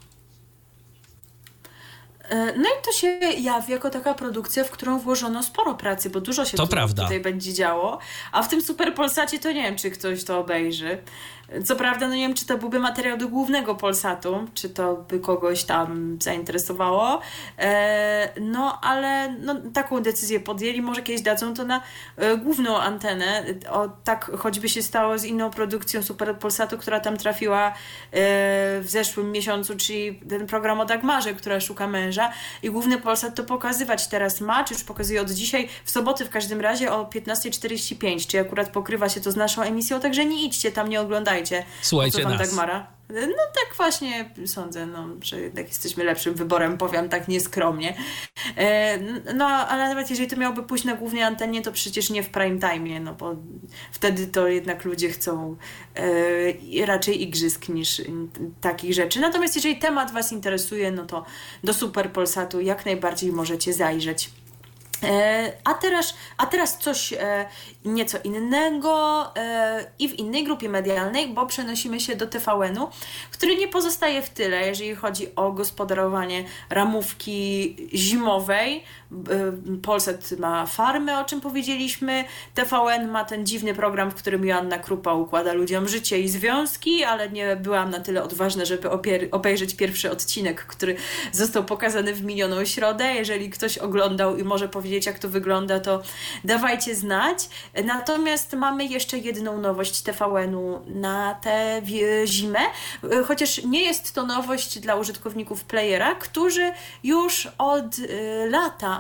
Speaker 3: E, no i to się jawi jako taka produkcja, w którą włożono sporo pracy, bo dużo się
Speaker 2: to
Speaker 3: tu,
Speaker 2: prawda.
Speaker 3: tutaj będzie działo. A w tym Super Polsacie to nie wiem, czy ktoś to obejrzy. Co prawda, no nie wiem, czy to byłby materiał do głównego Polsatu, czy to by kogoś tam zainteresowało. E, no, ale no, taką decyzję podjęli. Może kiedyś dadzą to na e, główną antenę. O, tak choćby się stało z inną produkcją Super Polsatu, która tam trafiła e, w zeszłym miesiącu, czyli ten program o Dagmarze, która szuka męża. I główny Polsat to pokazywać teraz ma, czy już pokazuje od dzisiaj, w soboty w każdym razie o 15.45, czyli akurat pokrywa się to z naszą emisją, także nie idźcie tam, nie oglądajcie Słuchajcie.
Speaker 2: Słuchajcie nas.
Speaker 3: Dagmara. No tak właśnie sądzę, no, że jednak jesteśmy lepszym wyborem, powiem tak nieskromnie. E, no ale nawet jeżeli to miałoby pójść na głównej antenie, to przecież nie w prime time, no bo wtedy to jednak ludzie chcą e, raczej igrzysk niż takich rzeczy. Natomiast jeżeli temat Was interesuje, no to do Super Polsatu jak najbardziej możecie zajrzeć. E, a teraz, a teraz coś e, nieco innego e, i w innej grupie medialnej, bo przenosimy się do TVN-u, który nie pozostaje w tyle, jeżeli chodzi o gospodarowanie ramówki zimowej. Polsat ma farmę, o czym powiedzieliśmy. TVN ma ten dziwny program, w którym Joanna Krupa układa ludziom życie i związki, ale nie byłam na tyle odważna, żeby obejrzeć pierwszy odcinek, który został pokazany w minioną środę. Jeżeli ktoś oglądał i może powiedzieć, jak to wygląda, to dawajcie znać. Natomiast mamy jeszcze jedną nowość TVN-u na tę zimę, chociaż nie jest to nowość dla użytkowników playera, którzy już od y,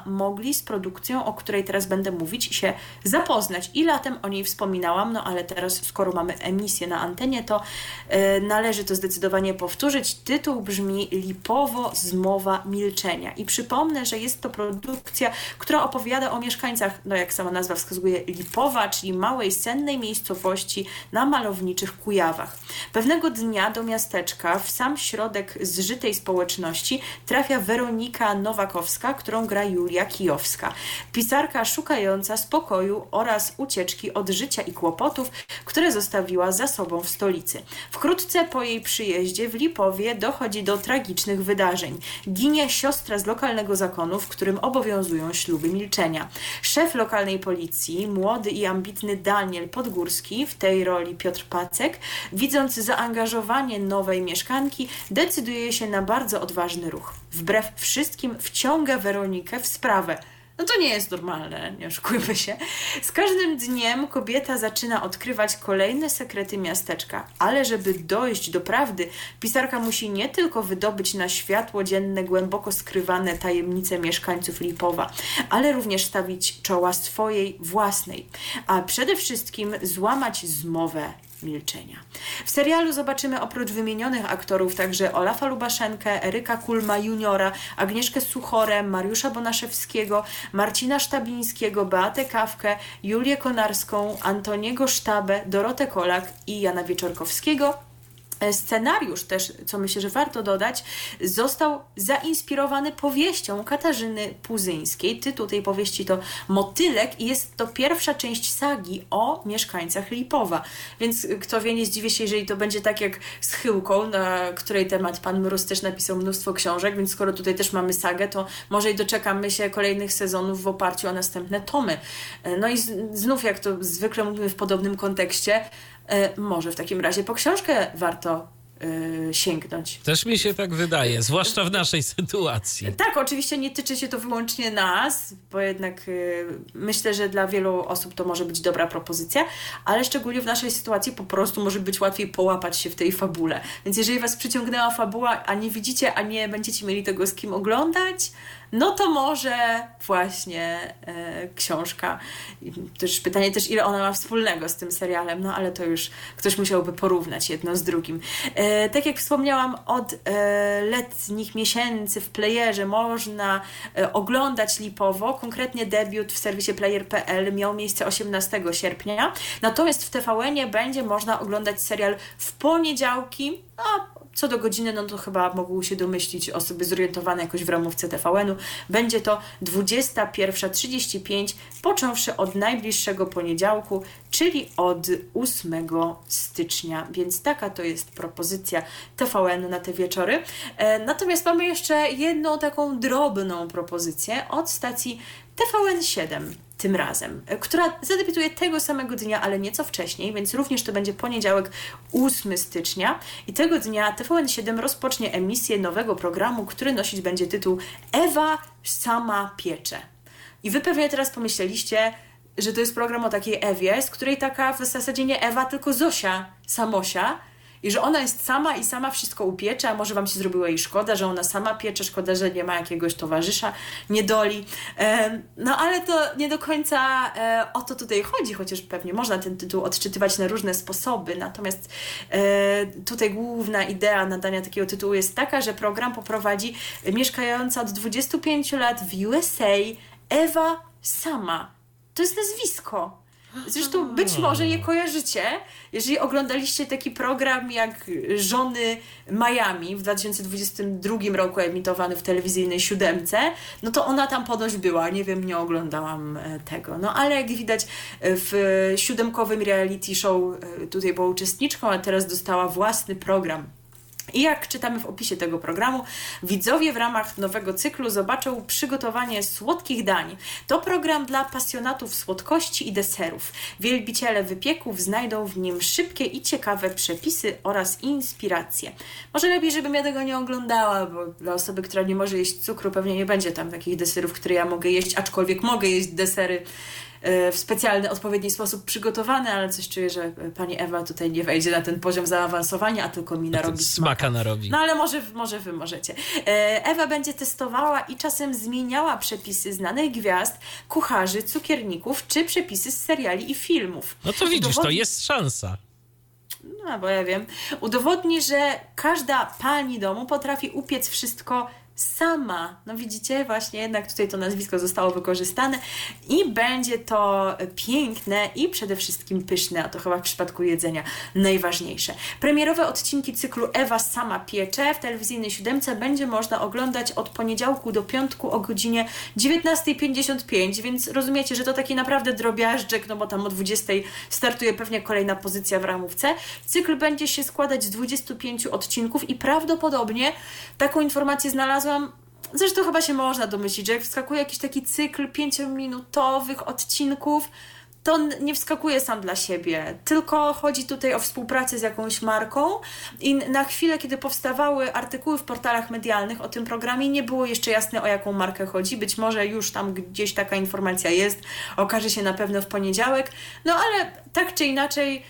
Speaker 3: mogli z produkcją, o której teraz będę mówić, się zapoznać. I latem o niej wspominałam, no ale teraz, skoro mamy emisję na antenie, to y, należy to zdecydowanie powtórzyć. Tytuł brzmi Lipowo Zmowa Milczenia. I przypomnę, że jest to produkcja, która opowiada o mieszkańcach, no jak sama nazwa wskazuje, Lipowa, czyli małej, sennej miejscowości na malowniczych Kujawach. Pewnego dnia do miasteczka, w sam środek zżytej społeczności, trafia Weronika Nowakowska, którą gra Julia Kijowska. Pisarka szukająca spokoju oraz ucieczki od życia i kłopotów, które zostawiła za sobą w stolicy. Wkrótce po jej przyjeździe w Lipowie dochodzi do tragicznych wydarzeń. Ginie siostra z lokalnego zakonu, w którym obowiązują śluby milczenia. Szef lokalnej policji, młody i ambitny Daniel Podgórski, w tej roli Piotr Pacek, widząc zaangażowanie nowej mieszkanki, decyduje się na bardzo odważny ruch. Wbrew wszystkim wciąga Weronikę w sprawę no to nie jest normalne, nie oszukujmy się. Z każdym dniem kobieta zaczyna odkrywać kolejne sekrety miasteczka, ale żeby dojść do prawdy, pisarka musi nie tylko wydobyć na światło dzienne głęboko skrywane tajemnice mieszkańców Lipowa, ale również stawić czoła swojej własnej, a przede wszystkim złamać zmowę milczenia. W serialu zobaczymy oprócz wymienionych aktorów także Olafa Lubaszenkę, Eryka Kulma juniora, Agnieszkę Suchorę, Mariusza Bonaszewskiego, Marcina Sztabińskiego, Beatę Kawkę, Julię Konarską, Antoniego Sztabę, Dorotę Kolak i Jana Wieczorkowskiego scenariusz też, co myślę, że warto dodać, został zainspirowany powieścią Katarzyny Puzyńskiej. Tytuł tej powieści to Motylek i jest to pierwsza część sagi o mieszkańcach Lipowa. Więc kto wie, nie zdziwię się, jeżeli to będzie tak jak z Chyłką, na której temat pan Mróz też napisał mnóstwo książek, więc skoro tutaj też mamy sagę, to może i doczekamy się kolejnych sezonów w oparciu o następne tomy. E, no i znów, jak to zwykle mówimy w podobnym kontekście, E, może w takim razie po książkę warto e, sięgnąć.
Speaker 2: Też mi się tak wydaje, zwłaszcza w naszej sytuacji.
Speaker 3: Tak, oczywiście nie tyczy się to wyłącznie nas, bo jednak e, myślę, że dla wielu osób to może być dobra propozycja, ale szczególnie w naszej sytuacji po prostu może być łatwiej połapać się w tej fabule. Więc jeżeli Was przyciągnęła fabuła, a nie widzicie, a nie będziecie mieli tego z kim oglądać, no to może właśnie e, książka. Też pytanie też, ile ona ma wspólnego z tym serialem, no ale to już ktoś musiałby porównać jedno z drugim. E, tak jak wspomniałam, od e, letnich miesięcy w playerze można e, oglądać Lipowo, konkretnie debiut w serwisie player.pl miał miejsce 18 sierpnia, natomiast w TVN-ie będzie można oglądać serial w poniedziałki, a co do godziny, no to chyba mogą się domyślić osoby zorientowane jakoś w ramówce TVN-u. Będzie to 21.35, począwszy od najbliższego poniedziałku, czyli od 8 stycznia. Więc taka to jest propozycja TVN-u na te wieczory. E, natomiast mamy jeszcze jedną taką drobną propozycję od stacji TVN 7 tym razem, która zadebiutuje tego samego dnia, ale nieco wcześniej, więc również to będzie poniedziałek 8 stycznia i tego dnia TVN7 rozpocznie emisję nowego programu, który nosić będzie tytuł Ewa sama piecze. I wy pewnie teraz pomyśleliście, że to jest program o takiej Ewie, z której taka w zasadzie nie Ewa, tylko Zosia Samosia, i że ona jest sama i sama wszystko upiecze, a może Wam się zrobiło jej szkoda, że ona sama piecze, szkoda, że nie ma jakiegoś towarzysza niedoli. No ale to nie do końca e, o to tutaj chodzi, chociaż pewnie można ten tytuł odczytywać na różne sposoby. Natomiast e, tutaj główna idea nadania takiego tytułu jest taka, że program poprowadzi mieszkająca od 25 lat w USA Ewa Sama. To jest nazwisko. Zresztą być może je kojarzycie, jeżeli oglądaliście taki program jak Żony Miami w 2022 roku emitowany w telewizyjnej siódemce, no to ona tam ponoć była, nie wiem, nie oglądałam e, tego. No ale jak widać e, w siódemkowym reality show e, tutaj była uczestniczką, a teraz dostała własny program i jak czytamy w opisie tego programu, widzowie w ramach nowego cyklu zobaczą przygotowanie słodkich dań. To program dla pasjonatów słodkości i deserów. Wielbiciele wypieków znajdą w nim szybkie i ciekawe przepisy oraz inspiracje. Może lepiej, żebym ja tego nie oglądała, bo dla osoby, która nie może jeść cukru, pewnie nie będzie tam takich deserów, które ja mogę jeść, aczkolwiek mogę jeść desery w specjalny, odpowiedni sposób przygotowany, ale coś czuję, że pani Ewa tutaj nie wejdzie na ten poziom zaawansowania, a tylko mi narobi smaka.
Speaker 2: Smaka narobi.
Speaker 3: No ale może, może wy możecie. E, Ewa będzie testowała i czasem zmieniała przepisy znanych gwiazd, kucharzy, cukierników, czy przepisy z seriali i filmów.
Speaker 2: No to widzisz, to jest szansa.
Speaker 3: no, bo ja wiem. Udowodni, że każda pani domu potrafi upiec wszystko sama. No widzicie, właśnie jednak tutaj to nazwisko zostało wykorzystane i będzie to piękne i przede wszystkim pyszne, a to chyba w przypadku jedzenia najważniejsze. Premierowe odcinki cyklu Ewa sama piecze w telewizyjnej siódemce będzie można oglądać od poniedziałku do piątku o godzinie 19.55, więc rozumiecie, że to taki naprawdę drobiażdżek, no bo tam o 20.00 startuje pewnie kolejna pozycja w ramówce. Cykl będzie się składać z 25 odcinków i prawdopodobnie taką informację znalazłam Zresztą chyba się można domyślić, że jak wskakuje jakiś taki cykl pięciominutowych odcinków, to nie wskakuje sam dla siebie, tylko chodzi tutaj o współpracę z jakąś marką i na chwilę, kiedy powstawały artykuły w portalach medialnych o tym programie, nie było jeszcze jasne o jaką markę chodzi. Być może już tam gdzieś taka informacja jest, okaże się na pewno w poniedziałek, no ale tak czy inaczej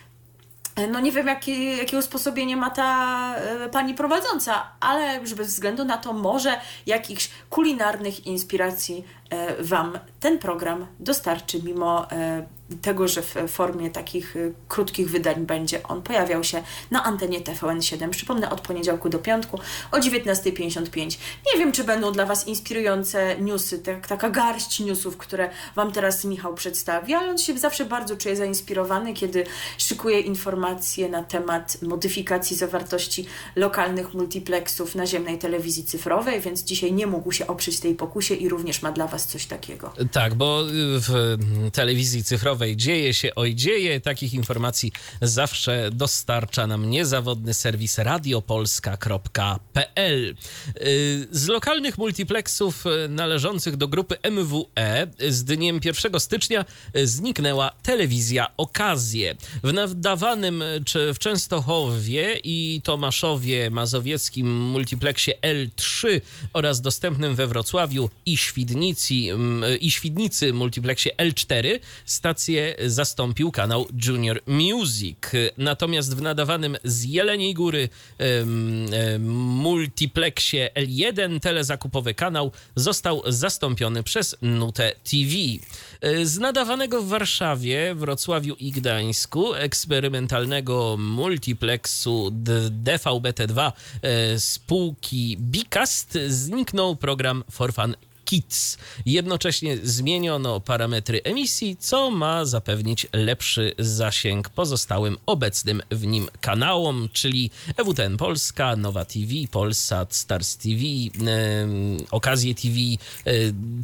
Speaker 3: no nie wiem, jakie, jakie usposobienie ma ta e, pani prowadząca, ale już bez względu na to, może jakichś kulinarnych inspiracji e, Wam ten program dostarczy, mimo e, tego, że w formie takich e, krótkich wydań będzie on pojawiał się na antenie TVN7. Przypomnę, od poniedziałku do piątku o 19.55. Nie wiem, czy będą dla Was inspirujące newsy, tak, taka garść newsów, które Wam teraz Michał przedstawi, ale on się zawsze bardzo czuje zainspirowany, kiedy szykuje informacje na temat modyfikacji zawartości lokalnych multiplexów naziemnej telewizji cyfrowej, więc dzisiaj nie mógł się oprzeć tej pokusie i również ma dla Was coś takiego.
Speaker 2: Tak, bo w telewizji cyfrowej dzieje się, oj dzieje. Takich informacji zawsze dostarcza nam niezawodny serwis radiopolska.pl. Z lokalnych multiplexów należących do grupy MWE z dniem 1 stycznia zniknęła telewizja Okazję. W nadawanym czy w Częstochowie i Tomaszowie Mazowieckim multiplexie L3 oraz dostępnym we Wrocławiu i Świdnicy, i Świdnicy multiplexie L4 zastąpił kanał Junior Music. Natomiast w nadawanym z Jeleniej Góry multiplexie L1 telezakupowy kanał został zastąpiony przez Nutę TV. Z nadawanego w Warszawie, Wrocławiu i Gdańsku eksperymentalnego multiplexu D- DVB-T2 e, spółki Bicast zniknął program For Fun Kids. Jednocześnie zmieniono parametry emisji, co ma zapewnić lepszy zasięg pozostałym obecnym w nim kanałom, czyli EWTN Polska, Nowa TV, Polsat, Stars TV, em, Okazje TV, e,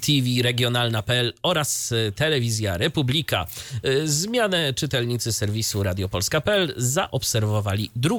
Speaker 2: TV Regionalna.pl oraz e, Telewizja Republika. E, Zmianę czytelnicy serwisu radiopolska.pl zaobserwowali 2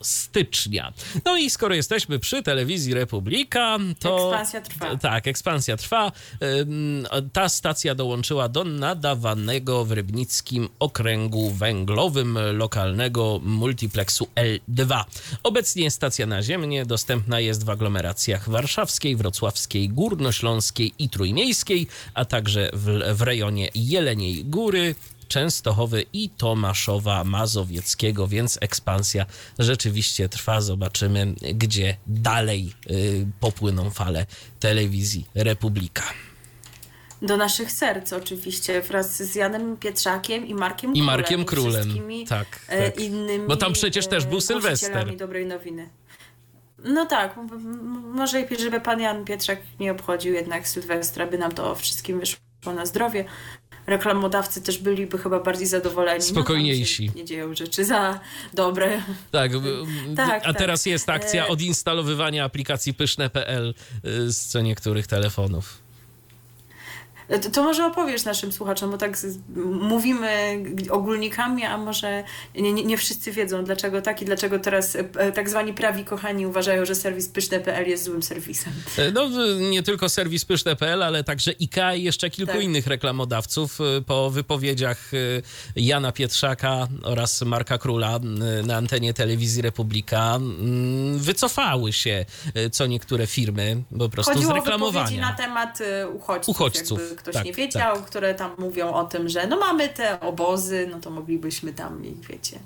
Speaker 2: stycznia. No i skoro jesteśmy przy Telewizji Republika, to...
Speaker 3: Ekspansja trwa.
Speaker 2: Tak, ekspansja trwa. Ym, Ta stacja dołączyła do nadawanego w Rybnickim okręgu węglowym lokalnego multiplexu L2. Obecnie stacja naziemnie dostępna jest w aglomeracjach warszawskiej, wrocławskiej, górnośląskiej i trójmiejskiej, a także w, w rejonie Jeleniej Góry. Częstochowy i Tomaszowa Mazowieckiego, więc ekspansja rzeczywiście trwa. Zobaczymy, gdzie dalej y, popłyną fale telewizji Republika.
Speaker 3: Do naszych serc oczywiście, wraz z Janem Pietrzakiem i Markiem
Speaker 2: I
Speaker 3: Królem.
Speaker 2: Markiem Królem,
Speaker 3: wszystkimi,
Speaker 2: tak,
Speaker 3: e,
Speaker 2: tak.
Speaker 3: innymi
Speaker 2: Bo tam przecież też był
Speaker 3: e,
Speaker 2: Sylwester.
Speaker 3: dobrej nowiny. No tak, może lepiej, żeby pan Jan Pietrzak nie obchodził jednak Sylwestra, by nam to wszystkim wyszło na zdrowie. Reklamodawcy też byliby chyba bardziej zadowoleni.
Speaker 2: Spokojniejsi.
Speaker 3: No, tam się nie dzieją rzeczy za dobre.
Speaker 2: Tak,
Speaker 3: Tak,
Speaker 2: a
Speaker 3: tak.
Speaker 2: teraz jest akcja
Speaker 3: E-
Speaker 2: odinstalowywania aplikacji pyszne.pl y, z co niektórych telefonów.
Speaker 3: To, to może opowiesz naszym słuchaczom, bo tak mówimy ogólnikami, a może nie, nie, wszyscy wiedzą, dlaczego tak i dlaczego teraz e, tak zwani prawi kochani uważają, że serwis pyszne.pl jest złym serwisem.
Speaker 2: E, No, nie tylko serwis pyszne.pl, ale także IKEA i jeszcze kilku
Speaker 3: Tak.
Speaker 2: innych reklamodawców po wypowiedziach Jana Pietrzaka oraz Marka Króla na antenie telewizji Republika wycofały się co niektóre firmy po prostu
Speaker 3: Chodziło
Speaker 2: z reklamowania.
Speaker 3: na temat e, uchodźców,
Speaker 2: Uchodźców,
Speaker 3: ktoś
Speaker 2: tak,
Speaker 3: nie wiedział, które tam mówią o tym, że no mamy te obozy, no to moglibyśmy tam ich, wiecie,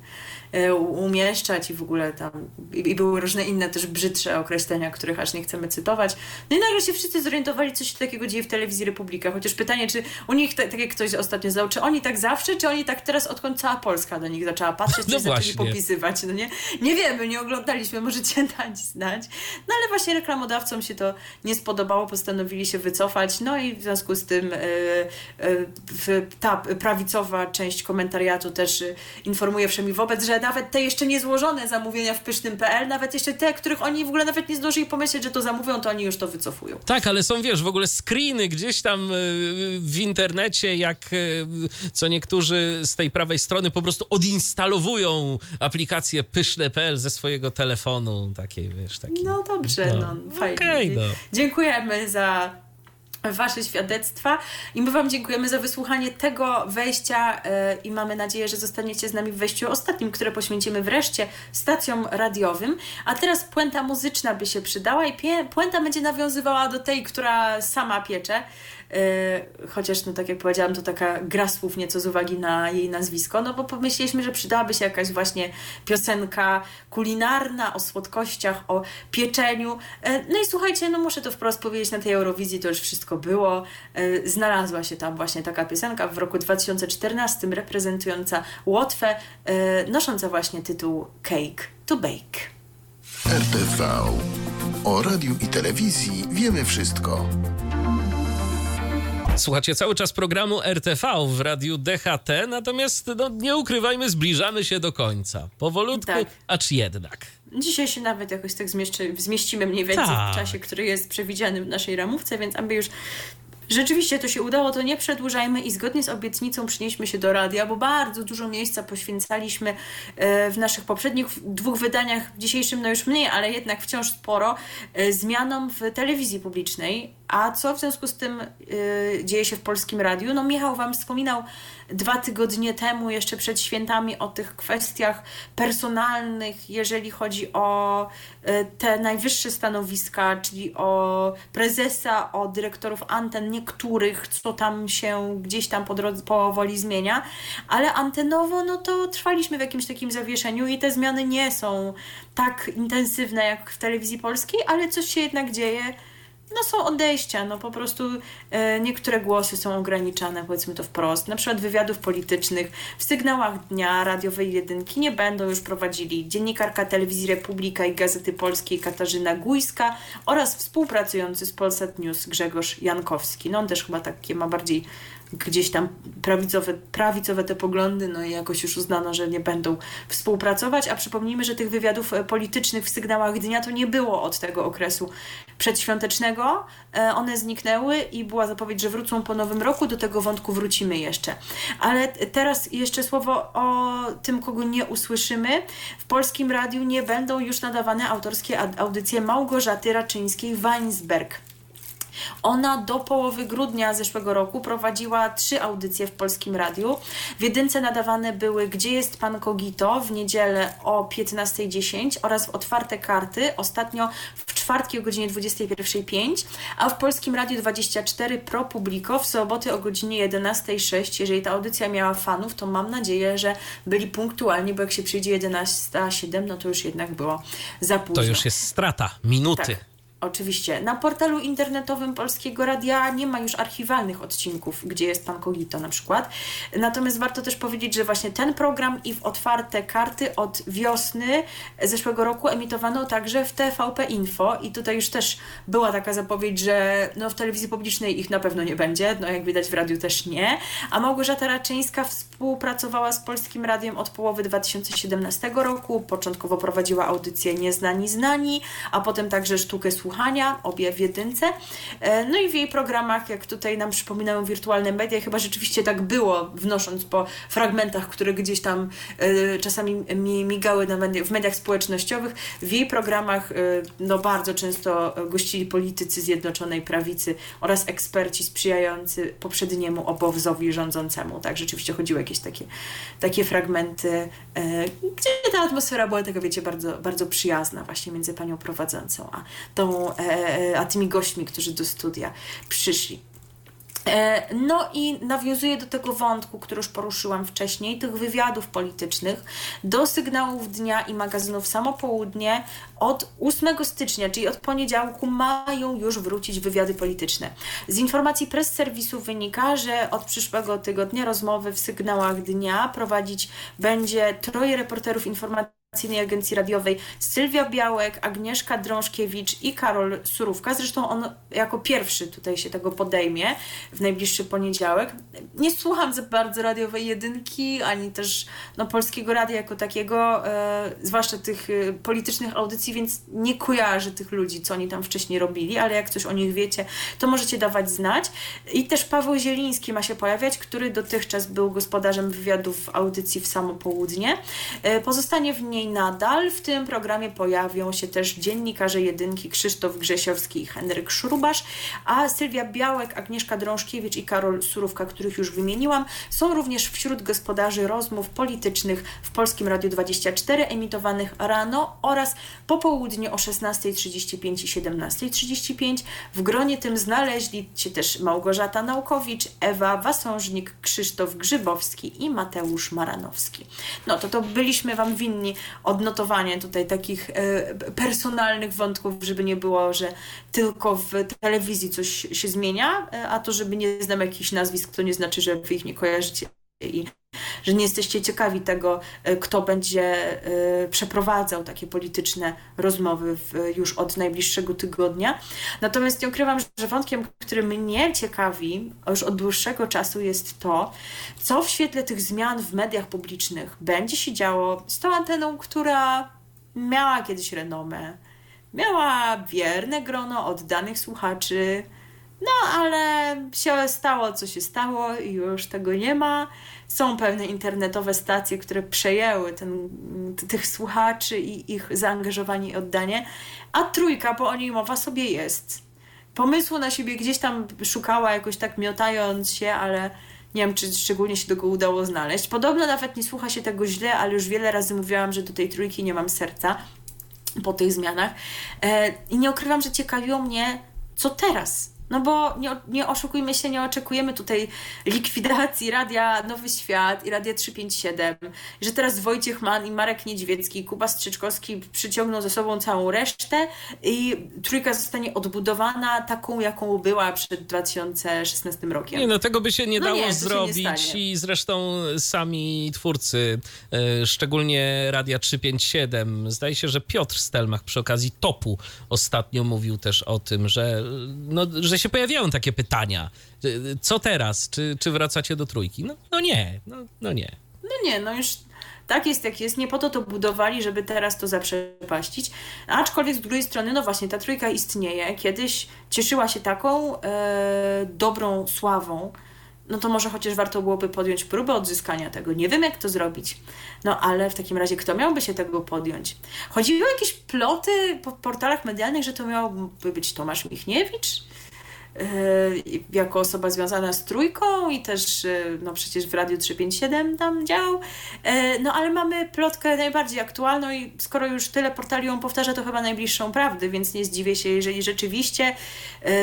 Speaker 3: umieszczać i w ogóle tam, i, były różne inne też brzydsze określenia, których aż nie chcemy cytować. No i nagle się wszyscy zorientowali, co się takiego dzieje w telewizji Republika, chociaż pytanie, czy u nich, tak, tak jak ktoś ostatnio zadał, czy oni tak zawsze, czy oni tak teraz, odkąd cała Polska do nich zaczęła patrzeć,
Speaker 2: No
Speaker 3: coś zaczęli popisywać, no nie? Nie wiemy, nie oglądaliśmy, możecie dać znać. No ale właśnie reklamodawcom się to nie spodobało, postanowili się wycofać, no i w związku z tym e, e, w- ta prawicowa część komentariatu też e, informuje wszemi wobec, że nawet te jeszcze niezłożone zamówienia w pysznym.pl, nawet jeszcze te, których oni w ogóle nawet nie zdążyli pomyśleć, że to zamówią, to oni już to wycofują.
Speaker 2: Tak, ale są, wiesz, w ogóle screeny gdzieś tam y, w internecie, jak y, co niektórzy z tej prawej strony po prostu odinstalowują aplikację pyszne.pl ze swojego telefonu. Takiej, wiesz, taki.
Speaker 3: No dobrze,
Speaker 2: No.
Speaker 3: no, fajnie.
Speaker 2: Okej, no.
Speaker 3: Dziękujemy za Wasze świadectwa i my Wam dziękujemy za wysłuchanie tego wejścia e, i mamy nadzieję, że zostaniecie z nami w wejściu ostatnim, które poświęcimy wreszcie stacjom radiowym. A teraz puenta muzyczna by się przydała i puenta będzie nawiązywała do tej, która sama piecze. E, Chociaż, no tak jak powiedziałam, to taka gra słów nieco z uwagi na jej nazwisko, no bo pomyśleliśmy, że przydałaby się jakaś właśnie piosenka kulinarna o słodkościach, o pieczeniu. E, No i słuchajcie, no muszę to wprost powiedzieć, na tej Eurowizji to już wszystko było. E, Znalazła się tam właśnie taka piosenka w roku 2014 reprezentująca Łotwę, nosząca właśnie tytuł Cake to Bake.
Speaker 5: RTV. O radiu i telewizji wiemy wszystko.
Speaker 2: Słuchacie cały czas programu RTV w radiu DHT, natomiast no, nie ukrywajmy, zbliżamy się do końca. Powolutku,
Speaker 3: Tak.
Speaker 2: acz jednak.
Speaker 3: Dzisiaj się nawet jakoś tak zmieszczy, zmieścimy mniej więcej
Speaker 2: Tak.
Speaker 3: w czasie, który jest przewidziany w naszej ramówce, więc aby już rzeczywiście to się udało, to nie przedłużajmy i zgodnie z obietnicą przynieśmy się do radia, bo bardzo dużo miejsca poświęcaliśmy e, w naszych poprzednich dwóch wydaniach, w dzisiejszym no już mniej, ale jednak wciąż sporo, e, zmianom w telewizji publicznej. A co w związku z tym e, dzieje się w polskim radiu? No Michał Wam wspominał dwa tygodnie temu, jeszcze przed świętami, o tych kwestiach personalnych, jeżeli chodzi o e, te najwyższe stanowiska, czyli o prezesa, o dyrektorów anten, niektórych, co tam się gdzieś tam po drodze powoli zmienia, ale antenowo, no to trwaliśmy w jakimś takim zawieszeniu i te zmiany nie są tak intensywne jak w telewizji polskiej, ale coś się jednak dzieje no są odejścia, no po prostu e, niektóre głosy są ograniczane, powiedzmy to wprost. Na przykład wywiadów politycznych w sygnałach dnia radiowej jedynki nie będą już prowadzili dziennikarka telewizji Republika i Gazety Polskiej Katarzyna Gujska oraz współpracujący z Polsat News Grzegorz Jankowski. No on też chyba takie ma bardziej gdzieś tam prawicowe, prawicowe te poglądy, no i jakoś już uznano, że nie będą współpracować, a przypomnijmy, że tych wywiadów e, politycznych w sygnałach dnia to nie było od tego okresu przedświątecznego. E, One zniknęły i była zapowiedź, że wrócą po nowym roku, do tego wątku wrócimy jeszcze. Ale teraz jeszcze słowo o tym, kogo nie usłyszymy. W Polskim Radiu nie będą już nadawane autorskie audycje Małgorzaty Raczyńskiej-Weinsberg. Ona do połowy grudnia zeszłego roku prowadziła trzy audycje w polskim radiu. W jedynce nadawane były Gdzie jest pan Kogito w niedzielę o 15.10 oraz w Otwarte Karty ostatnio w czwartki o godzinie 21.05, a w Polskim Radiu 24 Pro Publico w soboty o godzinie 11.06. Jeżeli ta audycja miała fanów, to mam nadzieję, że byli punktualni, bo jak się przyjdzie 11.07, no to już jednak było za późno.
Speaker 2: To już jest strata minuty.
Speaker 3: Tak. Oczywiście. Na portalu internetowym Polskiego Radia nie ma już archiwalnych odcinków, gdzie jest pan Kogito na przykład. Natomiast warto też powiedzieć, że właśnie ten program i w otwarte karty od wiosny zeszłego roku emitowano także w TVP Info i tutaj już też była taka zapowiedź, że no w telewizji publicznej ich na pewno nie będzie, no jak widać w radiu też nie. A Małgorzata Raczyńska współpracowała z Polskim Radiem od połowy 2017 roku. Początkowo prowadziła audycję Nieznani Znani, a potem także sztukę słuchania, obie w jedynce. E, no i w jej programach, jak tutaj nam przypominają wirtualne media, chyba rzeczywiście tak było, wnosząc po fragmentach, które gdzieś tam e, czasami mi migały w mediach społecznościowych, w jej programach e, no bardzo często gościli politycy Zjednoczonej Prawicy oraz eksperci sprzyjający poprzedniemu obozowi rządzącemu. Tak, rzeczywiście chodziły jakieś takie, takie fragmenty, gdzie ta atmosfera była taka, wiecie, bardzo, bardzo przyjazna właśnie między panią prowadzącą a tą E, a tymi gośćmi, którzy do studia przyszli. E, no i nawiązuję do tego wątku, który już poruszyłam wcześniej, tych wywiadów politycznych, do sygnałów dnia i magazynów Samo Południe od 8 stycznia, czyli od poniedziałku, mają już wrócić wywiady polityczne. Z informacji press serwisu wynika, że od przyszłego tygodnia rozmowy w sygnałach dnia prowadzić będzie troje reporterów informacji Agencji Radiowej Sylwia Białek, Agnieszka Drążkiewicz i Karol Surówka. Zresztą on jako pierwszy tutaj się tego podejmie w najbliższy poniedziałek. Nie słucham za bardzo radiowej jedynki, ani też no, polskiego radia jako takiego, e, zwłaszcza tych e, politycznych audycji, więc nie kojarzę tych ludzi, co oni tam wcześniej robili, ale jak coś o nich wiecie, to możecie dawać znać. I też Paweł Zieliński ma się pojawiać, który dotychczas był gospodarzem wywiadów audycji w samo południe. E, pozostanie w niej nadal. W tym programie pojawią się też dziennikarze jedynki Krzysztof Grzesiowski i Henryk Szrubasz, a Sylwia Białek, Agnieszka Drążkiewicz i Karol Surówka, których już wymieniłam, są również wśród gospodarzy rozmów politycznych w Polskim Radiu 24 emitowanych rano oraz po południu o 16.35 i 17.35. W gronie tym znaleźli się też Małgorzata Naukowicz, Ewa Wasążnik, Krzysztof Grzybowski i Mateusz Maranowski. No to to byliśmy Wam winni odnotowanie tutaj takich e, personalnych wątków, żeby nie było, że tylko w telewizji coś się zmienia, e, a to, żeby nie znam jakichś nazwisk, to nie znaczy, że wy ich nie kojarzycie i że nie jesteście ciekawi tego, e, kto będzie przeprowadzał takie polityczne rozmowy już od najbliższego tygodnia. Natomiast nie ukrywam, że wątkiem, który mnie ciekawi już od dłuższego czasu jest to, co w świetle tych zmian w mediach publicznych będzie się działo z tą anteną, która miała kiedyś renomę, miała wierne grono oddanych słuchaczy, no ale się stało, co się stało i już tego nie ma. Są pewne internetowe stacje, które przejęły ten, tych słuchaczy i ich zaangażowanie i oddanie, a trójka, bo o niej mowa sobie jest. Pomysłu na siebie gdzieś tam szukała, jakoś tak miotając się, ale nie wiem, czy szczególnie się tego udało znaleźć. Podobno nawet nie słucha się tego źle, ale już wiele razy mówiłam, że do tej trójki nie mam serca po tych zmianach. E, I nie ukrywam, że ciekawiło mnie, co teraz no bo nie, nie oszukujmy się, nie oczekujemy tutaj likwidacji Radia Nowy Świat i Radia 357, że teraz Wojciech Mann i Marek Niedźwiecki Kuba Strzyczkowski przyciągną ze sobą całą resztę i trójka zostanie odbudowana taką, jaką była przed 2016 rokiem.
Speaker 2: Nie, no tego by się nie no dało nie, zrobić i zresztą sami twórcy, e, szczególnie Radia 357, zdaje się, że Piotr Stelmach przy okazji topu ostatnio mówił też o tym, że, no, że się pojawiają takie pytania. Co teraz? Czy, czy wracacie do trójki? No, no nie, no, no nie.
Speaker 3: No nie, no już tak jest jak jest, nie po to to budowali, żeby teraz to zaprzepaścić. Aczkolwiek z drugiej strony, no właśnie, ta trójka istnieje. Kiedyś cieszyła się taką e, dobrą sławą, no to może chociaż warto byłoby podjąć próbę odzyskania tego. Nie wiem, jak to zrobić. No ale w takim razie, kto miałby się tego podjąć? Chodziło o jakieś ploty po portalach medialnych, że to miałby być Tomasz Michniewicz? Yy, jako osoba związana z trójką i też yy, no przecież w Radiu 357 tam działał. Yy, no ale mamy plotkę najbardziej aktualną i skoro już tyle portali ją powtarza, to chyba najbliższą prawdy, więc nie zdziwię się, jeżeli rzeczywiście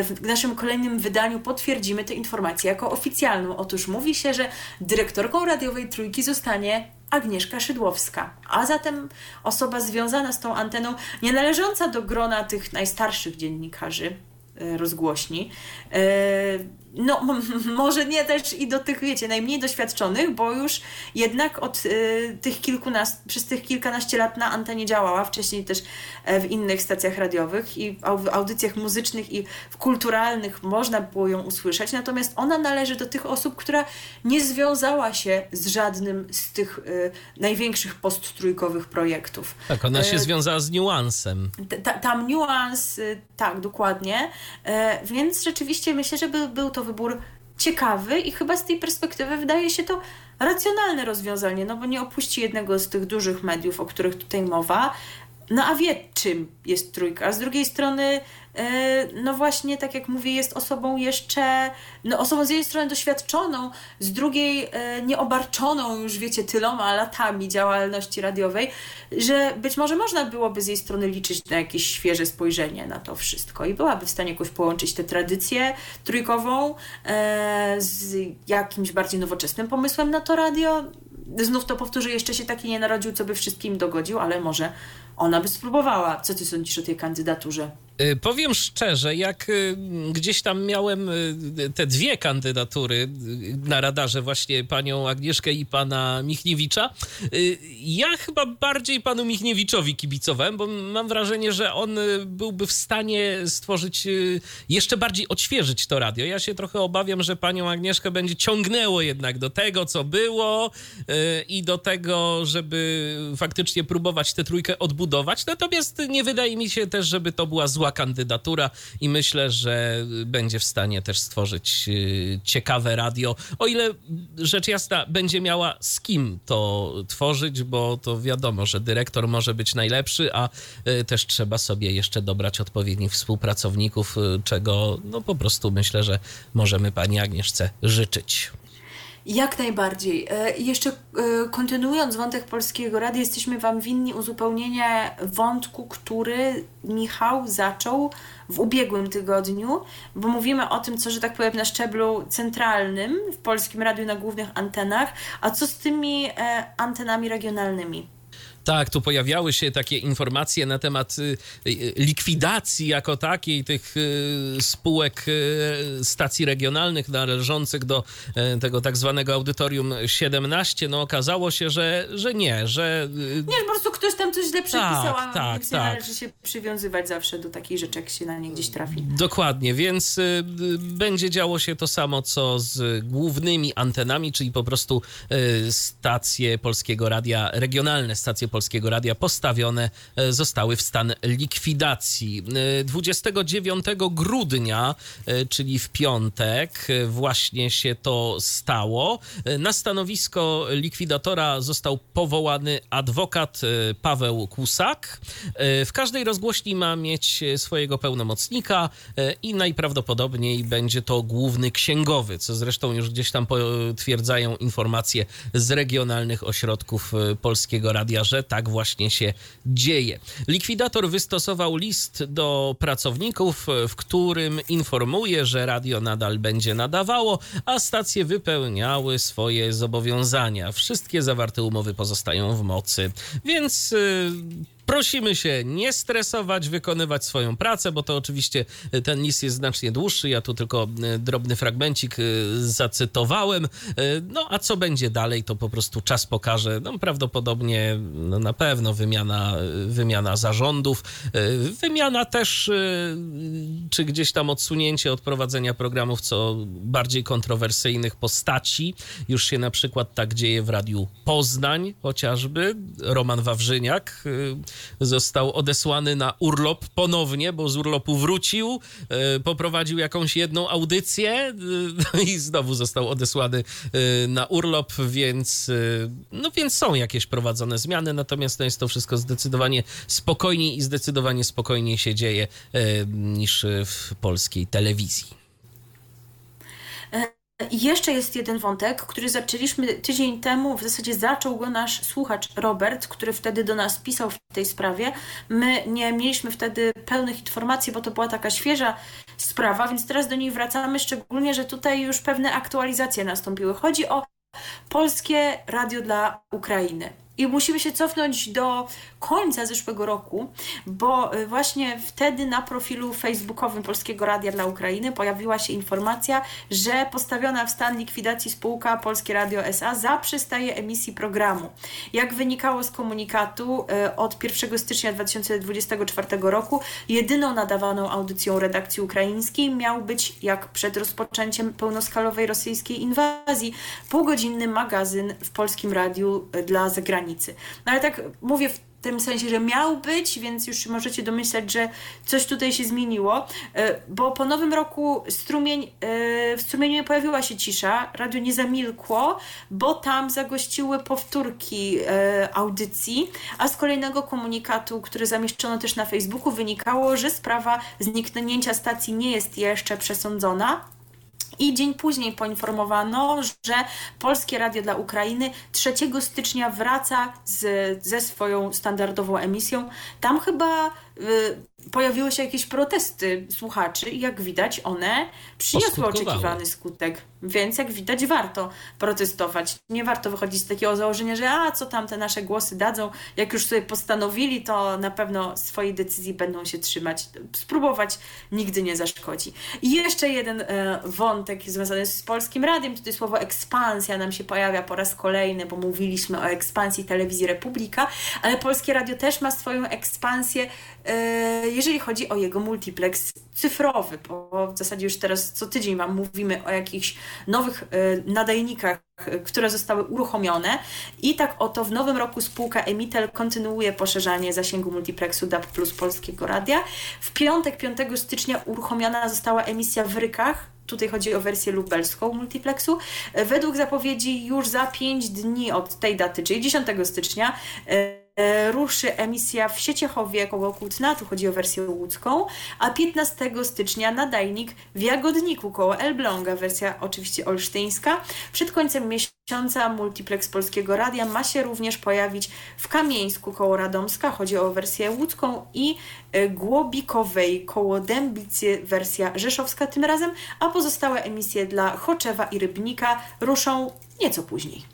Speaker 3: w naszym kolejnym wydaniu potwierdzimy tę informację jako oficjalną. Otóż mówi się, że dyrektorką radiowej trójki zostanie Agnieszka Szydłowska, a zatem osoba związana z tą anteną, nie należąca do grona tych najstarszych dziennikarzy rozgłośni. E, no, może nie też i do tych, wiecie, najmniej doświadczonych, bo już jednak od y, tych kilkunastu, przez tych kilkanaście lat na antenie działała, wcześniej też w innych stacjach radiowych i w audycjach muzycznych i w kulturalnych można było ją usłyszeć, natomiast ona należy do tych osób, która nie związała się z żadnym z tych y, największych posttrójkowych projektów.
Speaker 2: Tak, ona się y, związała z niuansem.
Speaker 3: Ta, tam niuans, y, tak, dokładnie, y, więc rzeczywiście myślę, że był, był to wybór ciekawy i chyba z tej perspektywy wydaje się to racjonalne rozwiązanie, no bo nie opuści jednego z tych dużych mediów, o których tutaj mowa, no a wie czym jest trójka. A z drugiej strony no właśnie, tak jak mówię, jest osobą jeszcze, no osobą z jednej strony doświadczoną, z drugiej e, nieobarczoną już, wiecie, tyloma latami działalności radiowej, że być może można byłoby z jej strony liczyć na jakieś świeże spojrzenie na to wszystko i byłaby w stanie jakoś połączyć tę tradycję trójkową e, z jakimś bardziej nowoczesnym pomysłem na to radio. Znów to powtórzę, jeszcze się taki nie narodził, co by wszystkim dogodził, ale może ona by spróbowała. Co ty sądzisz o tej kandydaturze?
Speaker 2: Y, powiem szczerze, jak y, gdzieś tam miałem y, te dwie kandydatury na radarze, właśnie panią Agnieszkę i pana Michniewicza, ja chyba bardziej panu Michniewiczowi kibicowałem, bo mam wrażenie, że on byłby w stanie stworzyć, jeszcze bardziej odświeżyć to radio. Ja się trochę obawiam, że panią Agnieszkę będzie ciągnęło jednak do tego, co było i do tego, żeby faktycznie próbować tę trójkę odbudować. Natomiast nie wydaje mi się też, żeby to była zła kandydatura i myślę, że będzie w stanie też stworzyć y, ciekawe radio. O ile rzecz jasna będzie miała z kim to tworzyć, bo to wiadomo, że dyrektor może być najlepszy, a y, też trzeba sobie jeszcze dobrać odpowiednich współpracowników, y, czego no po prostu myślę, że możemy pani Agnieszce życzyć.
Speaker 3: Jak najbardziej. E, jeszcze e, kontynuując wątek Polskiego Rady, jesteśmy Wam winni uzupełnienie wątku, który Michał zaczął w ubiegłym tygodniu, bo mówimy o tym, co, że tak powiem, na szczeblu centralnym w Polskim Radiu na głównych antenach, a co z tymi e, antenami regionalnymi.
Speaker 2: Tak, tu pojawiały się takie informacje na temat y, y, likwidacji jako takiej tych y, spółek stacji regionalnych należących do tego tak zwanego audytorium 17. No okazało się, że, że nie, że...
Speaker 3: Nie, po prostu ktoś tam coś źle przepisał, tak, a tak, więc tak. nie należy się przywiązywać zawsze do takich rzeczy, jak się na nie gdzieś trafi.
Speaker 2: Dokładnie, więc będzie działo się to samo, co z głównymi antenami, czyli po prostu stacje Polskiego Radia, regionalne stacje Polskiego Radia postawione e, zostały w stan likwidacji. 29 e, grudnia, e, czyli w piątek, właśnie się to stało. Na stanowisko likwidatora został powołany adwokat Paweł Kusak. W każdej rozgłośni ma mieć swojego pełnomocnika i najprawdopodobniej będzie to główny księgowy, co zresztą już gdzieś tam potwierdzają informacje z regionalnych ośrodków Polskiego Radia, że tak właśnie się dzieje. Likwidator wystosował list do pracowników, w którym informuje, że radio nadal będzie nadawało, a stacje wypełniały swoje zobowiązania. Wszystkie zawarte umowy pozostają w mocy. Więc. Prosimy się nie stresować, wykonywać swoją pracę, bo to oczywiście e, ten list jest znacznie dłuższy. Ja tu tylko e, drobny fragmencik e, zacytowałem. No a co będzie dalej, to po prostu czas pokaże. No, prawdopodobnie no, na pewno wymiana, wymiana zarządów, wymiana też, czy gdzieś tam odsunięcie od prowadzenia programów co bardziej kontrowersyjnych postaci. Już się na przykład tak dzieje w Radiu Poznań chociażby. Roman Wawrzyniak został odesłany na urlop ponownie, bo z urlopu wrócił, e, poprowadził jakąś jedną audycję e, i znowu został odesłany e, na urlop, więc, no więc są jakieś prowadzone zmiany, natomiast no jest to wszystko zdecydowanie spokojniej i zdecydowanie spokojniej się dzieje niż w polskiej telewizji.
Speaker 3: Jeszcze jest jeden wątek, który zaczęliśmy tydzień temu, w zasadzie zaczął go nasz słuchacz Robert, który wtedy do nas pisał w tej sprawie. My nie mieliśmy wtedy pełnych informacji, bo to była taka świeża sprawa, więc teraz do niej wracamy, szczególnie, że tutaj już pewne aktualizacje nastąpiły. Chodzi o Polskie Radio dla Ukrainy. I musimy się cofnąć do końca zeszłego roku, bo y, właśnie wtedy na profilu facebookowym Polskiego Radia dla Ukrainy pojawiła się informacja, że postawiona w stan likwidacji spółka Polskie Radio SA zaprzestaje emisji programu. Jak wynikało z komunikatu, y, od 1 stycznia 2024 roku jedyną nadawaną audycją redakcji ukraińskiej miał być, jak przed rozpoczęciem pełnoskalowej rosyjskiej inwazji, półgodzinny magazyn w Polskim Radiu y, dla zagranicy. No ale tak mówię w tym sensie, że miał być, więc już możecie domyślać, że coś tutaj się zmieniło, e, bo po nowym roku strumień, e, w strumieniu pojawiła się cisza, radio nie zamilkło, bo tam zagościły powtórki e, audycji, a z kolejnego komunikatu, który zamieszczono też na Facebooku, wynikało, że sprawa zniknięcia stacji nie jest jeszcze przesądzona. I dzień później poinformowano, że Polskie Radio dla Ukrainy 3 stycznia wraca z, ze swoją standardową emisją. Tam chyba pojawiły się jakieś protesty słuchaczy i jak widać one przyniosły oczekiwany skutek. Więc jak widać warto protestować. Nie warto wychodzić z takiego założenia, że a co tam te nasze głosy dadzą, jak już sobie postanowili, to na pewno swojej decyzji będą się trzymać. Spróbować nigdy nie zaszkodzi. I jeszcze jeden e, wątek związany z Polskim Radiem, tutaj słowo ekspansja nam się pojawia po raz kolejny, bo mówiliśmy o ekspansji telewizji Republika, ale Polskie Radio też ma swoją ekspansję, e, jeżeli chodzi o jego multiplex cyfrowy, bo w zasadzie już teraz co tydzień Wam mówimy o jakichś nowych e, nadajnikach, e, które zostały uruchomione i tak oto w nowym roku spółka Emitel kontynuuje poszerzanie zasięgu multiplexu DAB Plus Polskiego Radia. W piątek, 5 stycznia uruchomiona została emisja w Rykach, Tutaj chodzi o wersję lubelską multiplexu. E, według zapowiedzi już za 5 dni od tej daty, czyli 10 stycznia, E, ruszy emisja w Sieciechowie koło Kłótna, tu chodzi o wersję łódzką, a 15 stycznia nadajnik w Jagodniku koło Elbląga, wersja oczywiście olsztyńska. Przed końcem miesiąca multiplex Polskiego Radia ma się również pojawić w Kamieńsku koło Radomska, chodzi o wersję łódzką i e, Głobikowej koło Dębicy, wersja rzeszowska tym razem, a pozostałe emisje dla Choczewa i Rybnika ruszą nieco później.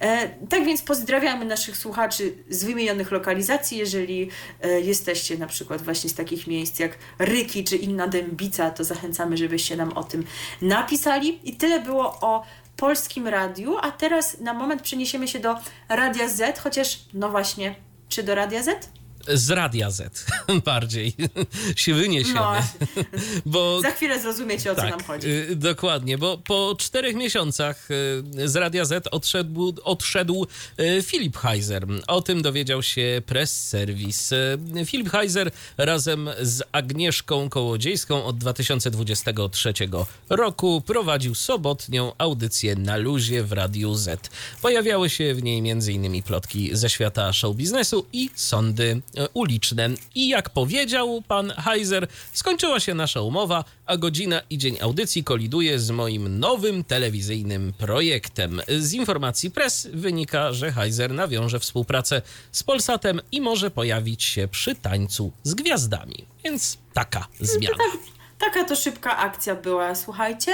Speaker 3: E, tak więc pozdrawiamy naszych słuchaczy z wymienionych lokalizacji. Jeżeli e, jesteście na przykład właśnie z takich miejsc jak Ryki czy inna Dębica, to zachęcamy, żebyście nam o tym napisali. I tyle było o polskim radiu, a teraz na moment przeniesiemy się do Radia Z, chociaż no właśnie, czy do Radia Z?
Speaker 2: Z Radia Z bardziej się wyniesiemy. No,
Speaker 3: bo, Za chwilę zrozumiecie, o tak, co nam chodzi.
Speaker 2: Y, dokładnie, bo po czterech miesiącach y, z Radia Z odszedł, odszedł y, Filip Heiser. O tym dowiedział się Press Service. Filip Heiser razem z Agnieszką Kołodziejską od 2023 roku prowadził sobotnią audycję na luzie w Radiu Z. Pojawiały się w niej m.in. plotki ze świata show biznesu i sądy uliczne. I jak powiedział pan Heiser, skończyła się nasza umowa, a godzina i dzień audycji koliduje z moim nowym telewizyjnym projektem. Z informacji press wynika, że Heiser nawiąże współpracę z Polsatem i może pojawić się przy tańcu z gwiazdami. Więc taka zmiana. Tak,
Speaker 3: taka to szybka akcja była, słuchajcie.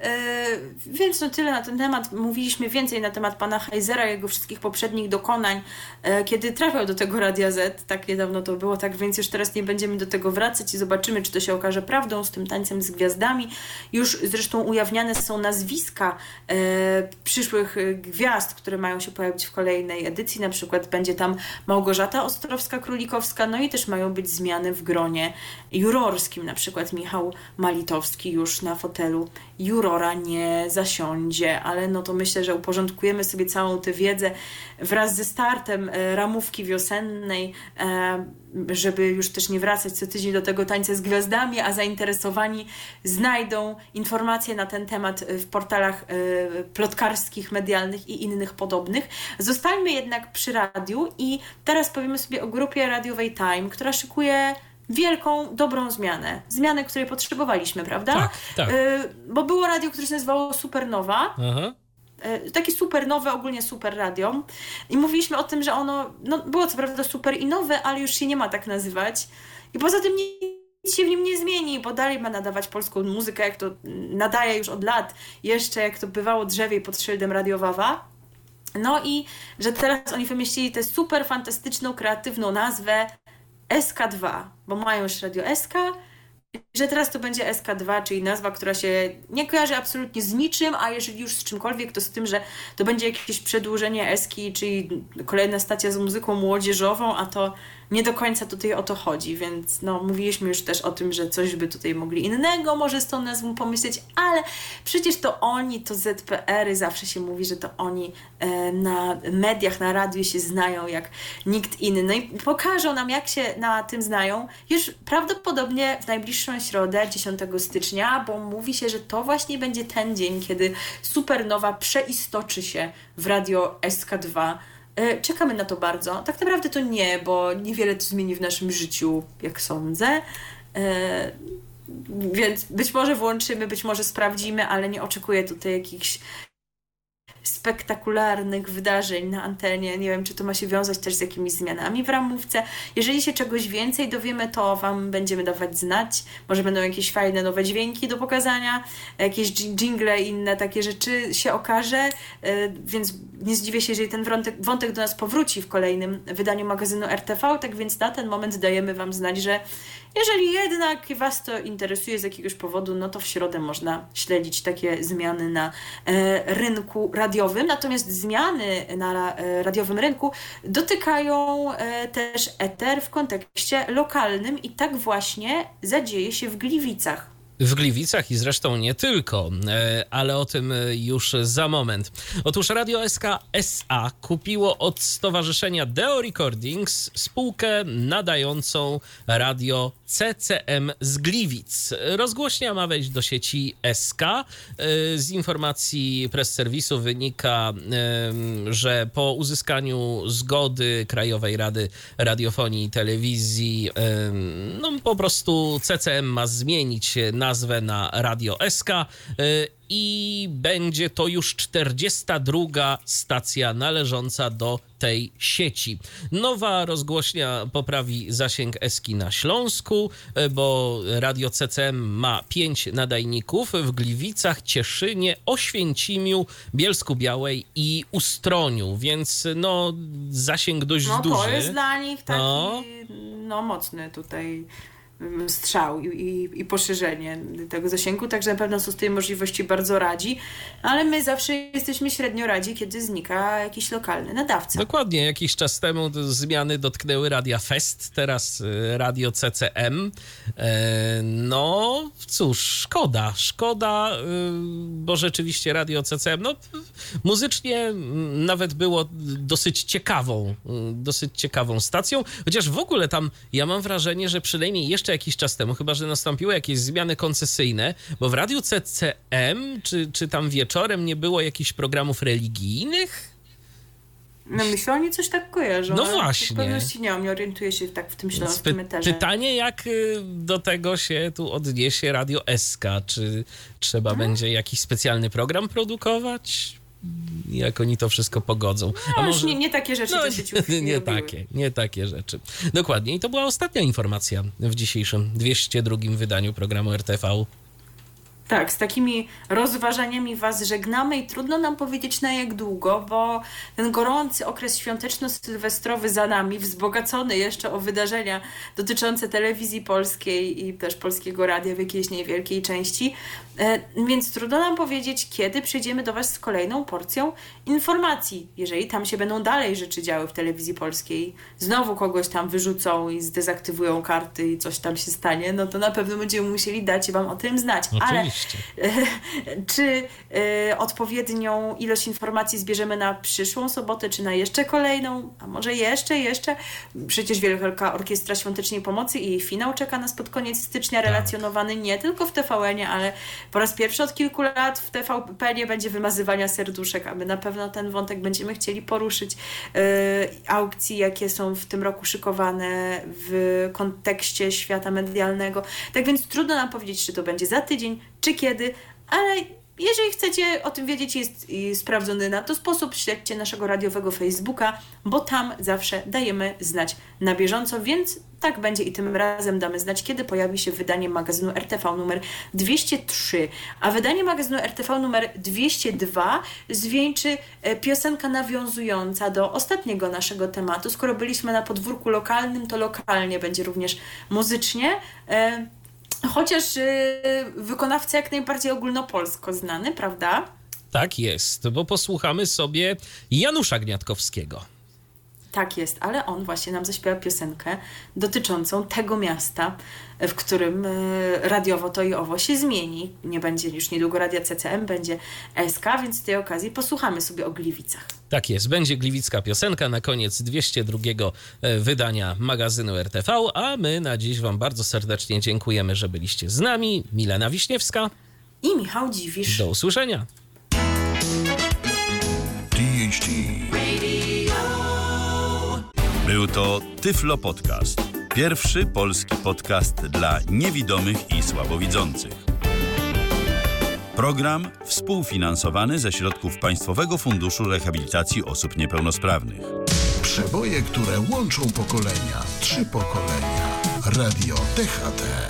Speaker 3: E, więc no tyle na ten temat. Mówiliśmy więcej na temat pana Heizera, jego wszystkich poprzednich dokonań, e, kiedy trafiał do tego Radia Z. Tak niedawno to było, tak więc już teraz nie będziemy do tego wracać i zobaczymy, czy to się okaże prawdą z tym tańcem z gwiazdami. Już zresztą ujawniane są nazwiska e, przyszłych gwiazd, które mają się pojawić w kolejnej edycji. Na przykład będzie tam Małgorzata Ostrowska-Królikowska, no i też mają być zmiany w gronie jurorskim. Na przykład Michał Malitowski już na fotelu juror jurora nie zasiądzie, ale no to myślę, że uporządkujemy sobie całą tę wiedzę wraz ze startem e, ramówki wiosennej, e, żeby już też nie wracać co tydzień do tego tańca z gwiazdami, a zainteresowani znajdą informacje na ten temat w portalach e, plotkarskich, medialnych i innych podobnych. Zostańmy jednak przy radiu i teraz powiemy sobie o grupie radiowej Time, która szykuje wielką, dobrą zmianę. Zmianę, której potrzebowaliśmy, prawda?
Speaker 2: Tak, tak.
Speaker 3: Y, bo było radio, które się nazywało Supernowa. Aha. Y, takie supernowe, ogólnie super radio. I mówiliśmy o tym, że ono no, było co prawda super i nowe, ale już się nie ma tak nazywać. I poza tym nie się w nim nie zmieni, bo dalej ma nadawać polską muzykę, jak to nadaje już od lat, jeszcze jak to bywało drzewiej pod szyldem Radiowawa. No i że teraz oni wymyślili tę super fantastyczną, kreatywną nazwę SK2, bo mają już Radio SK, że teraz to będzie SK2, czyli nazwa, która się nie kojarzy absolutnie z niczym, a jeżeli już z czymkolwiek, to z tym, że to będzie jakieś przedłużenie Eski, czyli kolejna stacja z muzyką młodzieżową, a to nie do końca tutaj o to chodzi, więc no, mówiliśmy już też o tym, że coś by tutaj mogli innego może z tą nazwą pomyśleć, ale przecież to oni, to ZPR-y, zawsze się mówi, że to oni e, na mediach, na radiu się znają jak nikt inny. No i pokażą nam, jak się na tym znają już prawdopodobnie w najbliższą środę, 10 stycznia, bo mówi się, że to właśnie będzie ten dzień, kiedy supernowa przeistoczy się w radio SK2 E, czekamy na to bardzo. Tak naprawdę to nie, bo niewiele to zmieni w naszym życiu, jak sądzę. E, więc być może włączymy, być może sprawdzimy, ale nie oczekuję tutaj jakichś spektakularnych wydarzeń na antenie. Nie wiem, czy to ma się wiązać też z jakimiś zmianami w ramówce. Jeżeli się czegoś więcej dowiemy, to Wam będziemy dawać znać. Może będą jakieś fajne nowe dźwięki do pokazania, jakieś jingle, inne takie rzeczy się okaże, e, więc nie zdziwię się, jeżeli ten wątek, wątek do nas powróci w kolejnym wydaniu magazynu RTV. Tak więc na ten moment dajemy Wam znać, że jeżeli jednak Was to interesuje z jakiegoś powodu, no to w środę można śledzić takie zmiany na e, rynku radiowym. Natomiast zmiany na e, radiowym rynku dotykają e, też eter w kontekście lokalnym i tak właśnie zadzieje się w Gliwicach
Speaker 2: w Gliwicach i zresztą nie tylko, e, ale o tym już za moment. Otóż Radio SK SA kupiło od Stowarzyszenia Deo Recordings spółkę nadającą radio CCM z Gliwic. Rozgłośnia ma wejść do sieci SK. E, z informacji press serwisu wynika, że po uzyskaniu zgody Krajowej Rady Radiofonii i Telewizji, no po prostu CCM ma zmienić nazwę na Radio SK i będzie to już 42 stacja należąca do tej sieci. Nowa rozgłośnia poprawi zasięg Eski na Śląsku, e, bo radio CCM ma 5 nadajników w Gliwicach, Cieszynie, Oświęcimiu, Bielsku Białej i Ustroniu, więc no zasięg dość
Speaker 3: no,
Speaker 2: duży.
Speaker 3: No to jest dla nich taki no, no mocny tutaj strzał i, i, i, poszerzenie tego zasięgu, także na pewno są z tej możliwości bardzo radzi, ale my zawsze jesteśmy średnio radzi, kiedy znika jakiś lokalny nadawca.
Speaker 2: Dokładnie, jakiś czas temu zmiany dotknęły Radia Fest, teraz y, Radio CCM. E, no cóż, szkoda, szkoda, y, bo rzeczywiście Radio CCM, no muzycznie nawet było dosyć ciekawą, dosyć ciekawą stacją, chociaż w ogóle tam ja mam wrażenie, że przynajmniej jeszcze jeszcze jakiś czas temu, chyba że nastąpiły jakieś zmiany koncesyjne, bo w Radiu CCM, czy, czy tam wieczorem nie było jakichś programów religijnych?
Speaker 3: No myślę, oni coś tak kojarzą.
Speaker 2: No właśnie. W
Speaker 3: pewności nie nie orientuję się tak w tym śląskim eterze.
Speaker 2: Pytanie, jak y, do tego się tu odniesie Radio SK? Czy trzeba hmm? będzie jakiś specjalny program produkować? Jak oni to wszystko pogodzą.
Speaker 3: A no, może... nie, nie takie rzeczy no,
Speaker 2: nie, nie takie, nie takie rzeczy. Dokładnie. I to była ostatnia informacja w dzisiejszym 202 wydaniu programu RTV.
Speaker 3: Tak, z takimi rozważaniami Was żegnamy i trudno nam powiedzieć na jak długo, bo ten gorący okres świąteczno-sylwestrowy za nami, wzbogacony jeszcze o wydarzenia dotyczące telewizji polskiej i też polskiego radia w jakiejś niewielkiej części, e, więc trudno nam powiedzieć, kiedy przyjdziemy do Was z kolejną porcją informacji. Jeżeli tam się będą dalej rzeczy działy w telewizji polskiej, znowu kogoś tam wyrzucą i zdezaktywują karty i coś tam się stanie, no to na pewno będziemy musieli dać Wam o tym znać.
Speaker 2: Oczywiście. Ale
Speaker 3: czy e, odpowiednią ilość informacji zbierzemy na przyszłą sobotę, czy na jeszcze kolejną, a może jeszcze, jeszcze? Przecież Wielka Orkiestra Świątecznej Pomocy i jej finał czeka nas pod koniec stycznia, tak. relacjonowany nie tylko w TVN-ie, ale po raz pierwszy od kilku lat w TVP nie będzie wymazywania serduszek, a my na pewno ten wątek będziemy chcieli poruszyć. E, aukcji, jakie są w tym roku szykowane w kontekście świata medialnego. Tak więc trudno nam powiedzieć, czy to będzie za tydzień, czy kiedy, ale jeżeli chcecie o tym wiedzieć, jest sprawdzony na to sposób. Śledźcie naszego radiowego Facebooka, bo tam zawsze dajemy znać na bieżąco, więc tak będzie i tym razem damy znać, kiedy pojawi się wydanie magazynu RTV numer 203. A wydanie magazynu RTV numer 202 zwieńczy e, piosenka nawiązująca do ostatniego naszego tematu. Skoro byliśmy na podwórku lokalnym, to lokalnie będzie również muzycznie. Chociaż y, wykonawca jak najbardziej ogólnopolsko znany, prawda?
Speaker 2: Tak jest, bo posłuchamy sobie Janusza Gniatkowskiego.
Speaker 3: Tak jest, ale on właśnie nam zaśpiewa piosenkę dotyczącą tego miasta, w którym y, radiowo to i owo się zmieni. Nie będzie już niedługo radia CCM, będzie SK, więc z tej okazji posłuchamy sobie o Gliwicach.
Speaker 2: Tak jest, będzie gliwicka piosenka na koniec 202 e, wydania magazynu RTV, a my na dziś Wam bardzo serdecznie dziękujemy, że byliście z nami. Milena Wiśniewska,
Speaker 3: I Michał Dziwisz.
Speaker 2: do usłyszenia.
Speaker 5: DHT.
Speaker 1: Był to Tyflo Podcast. Pierwszy polski podcast dla niewidomych i słabowidzących. Program współfinansowany ze środków Państwowego Funduszu Rehabilitacji Osób Niepełnosprawnych.
Speaker 5: Przeboje, które łączą pokolenia. Trzy pokolenia. Radio DHT.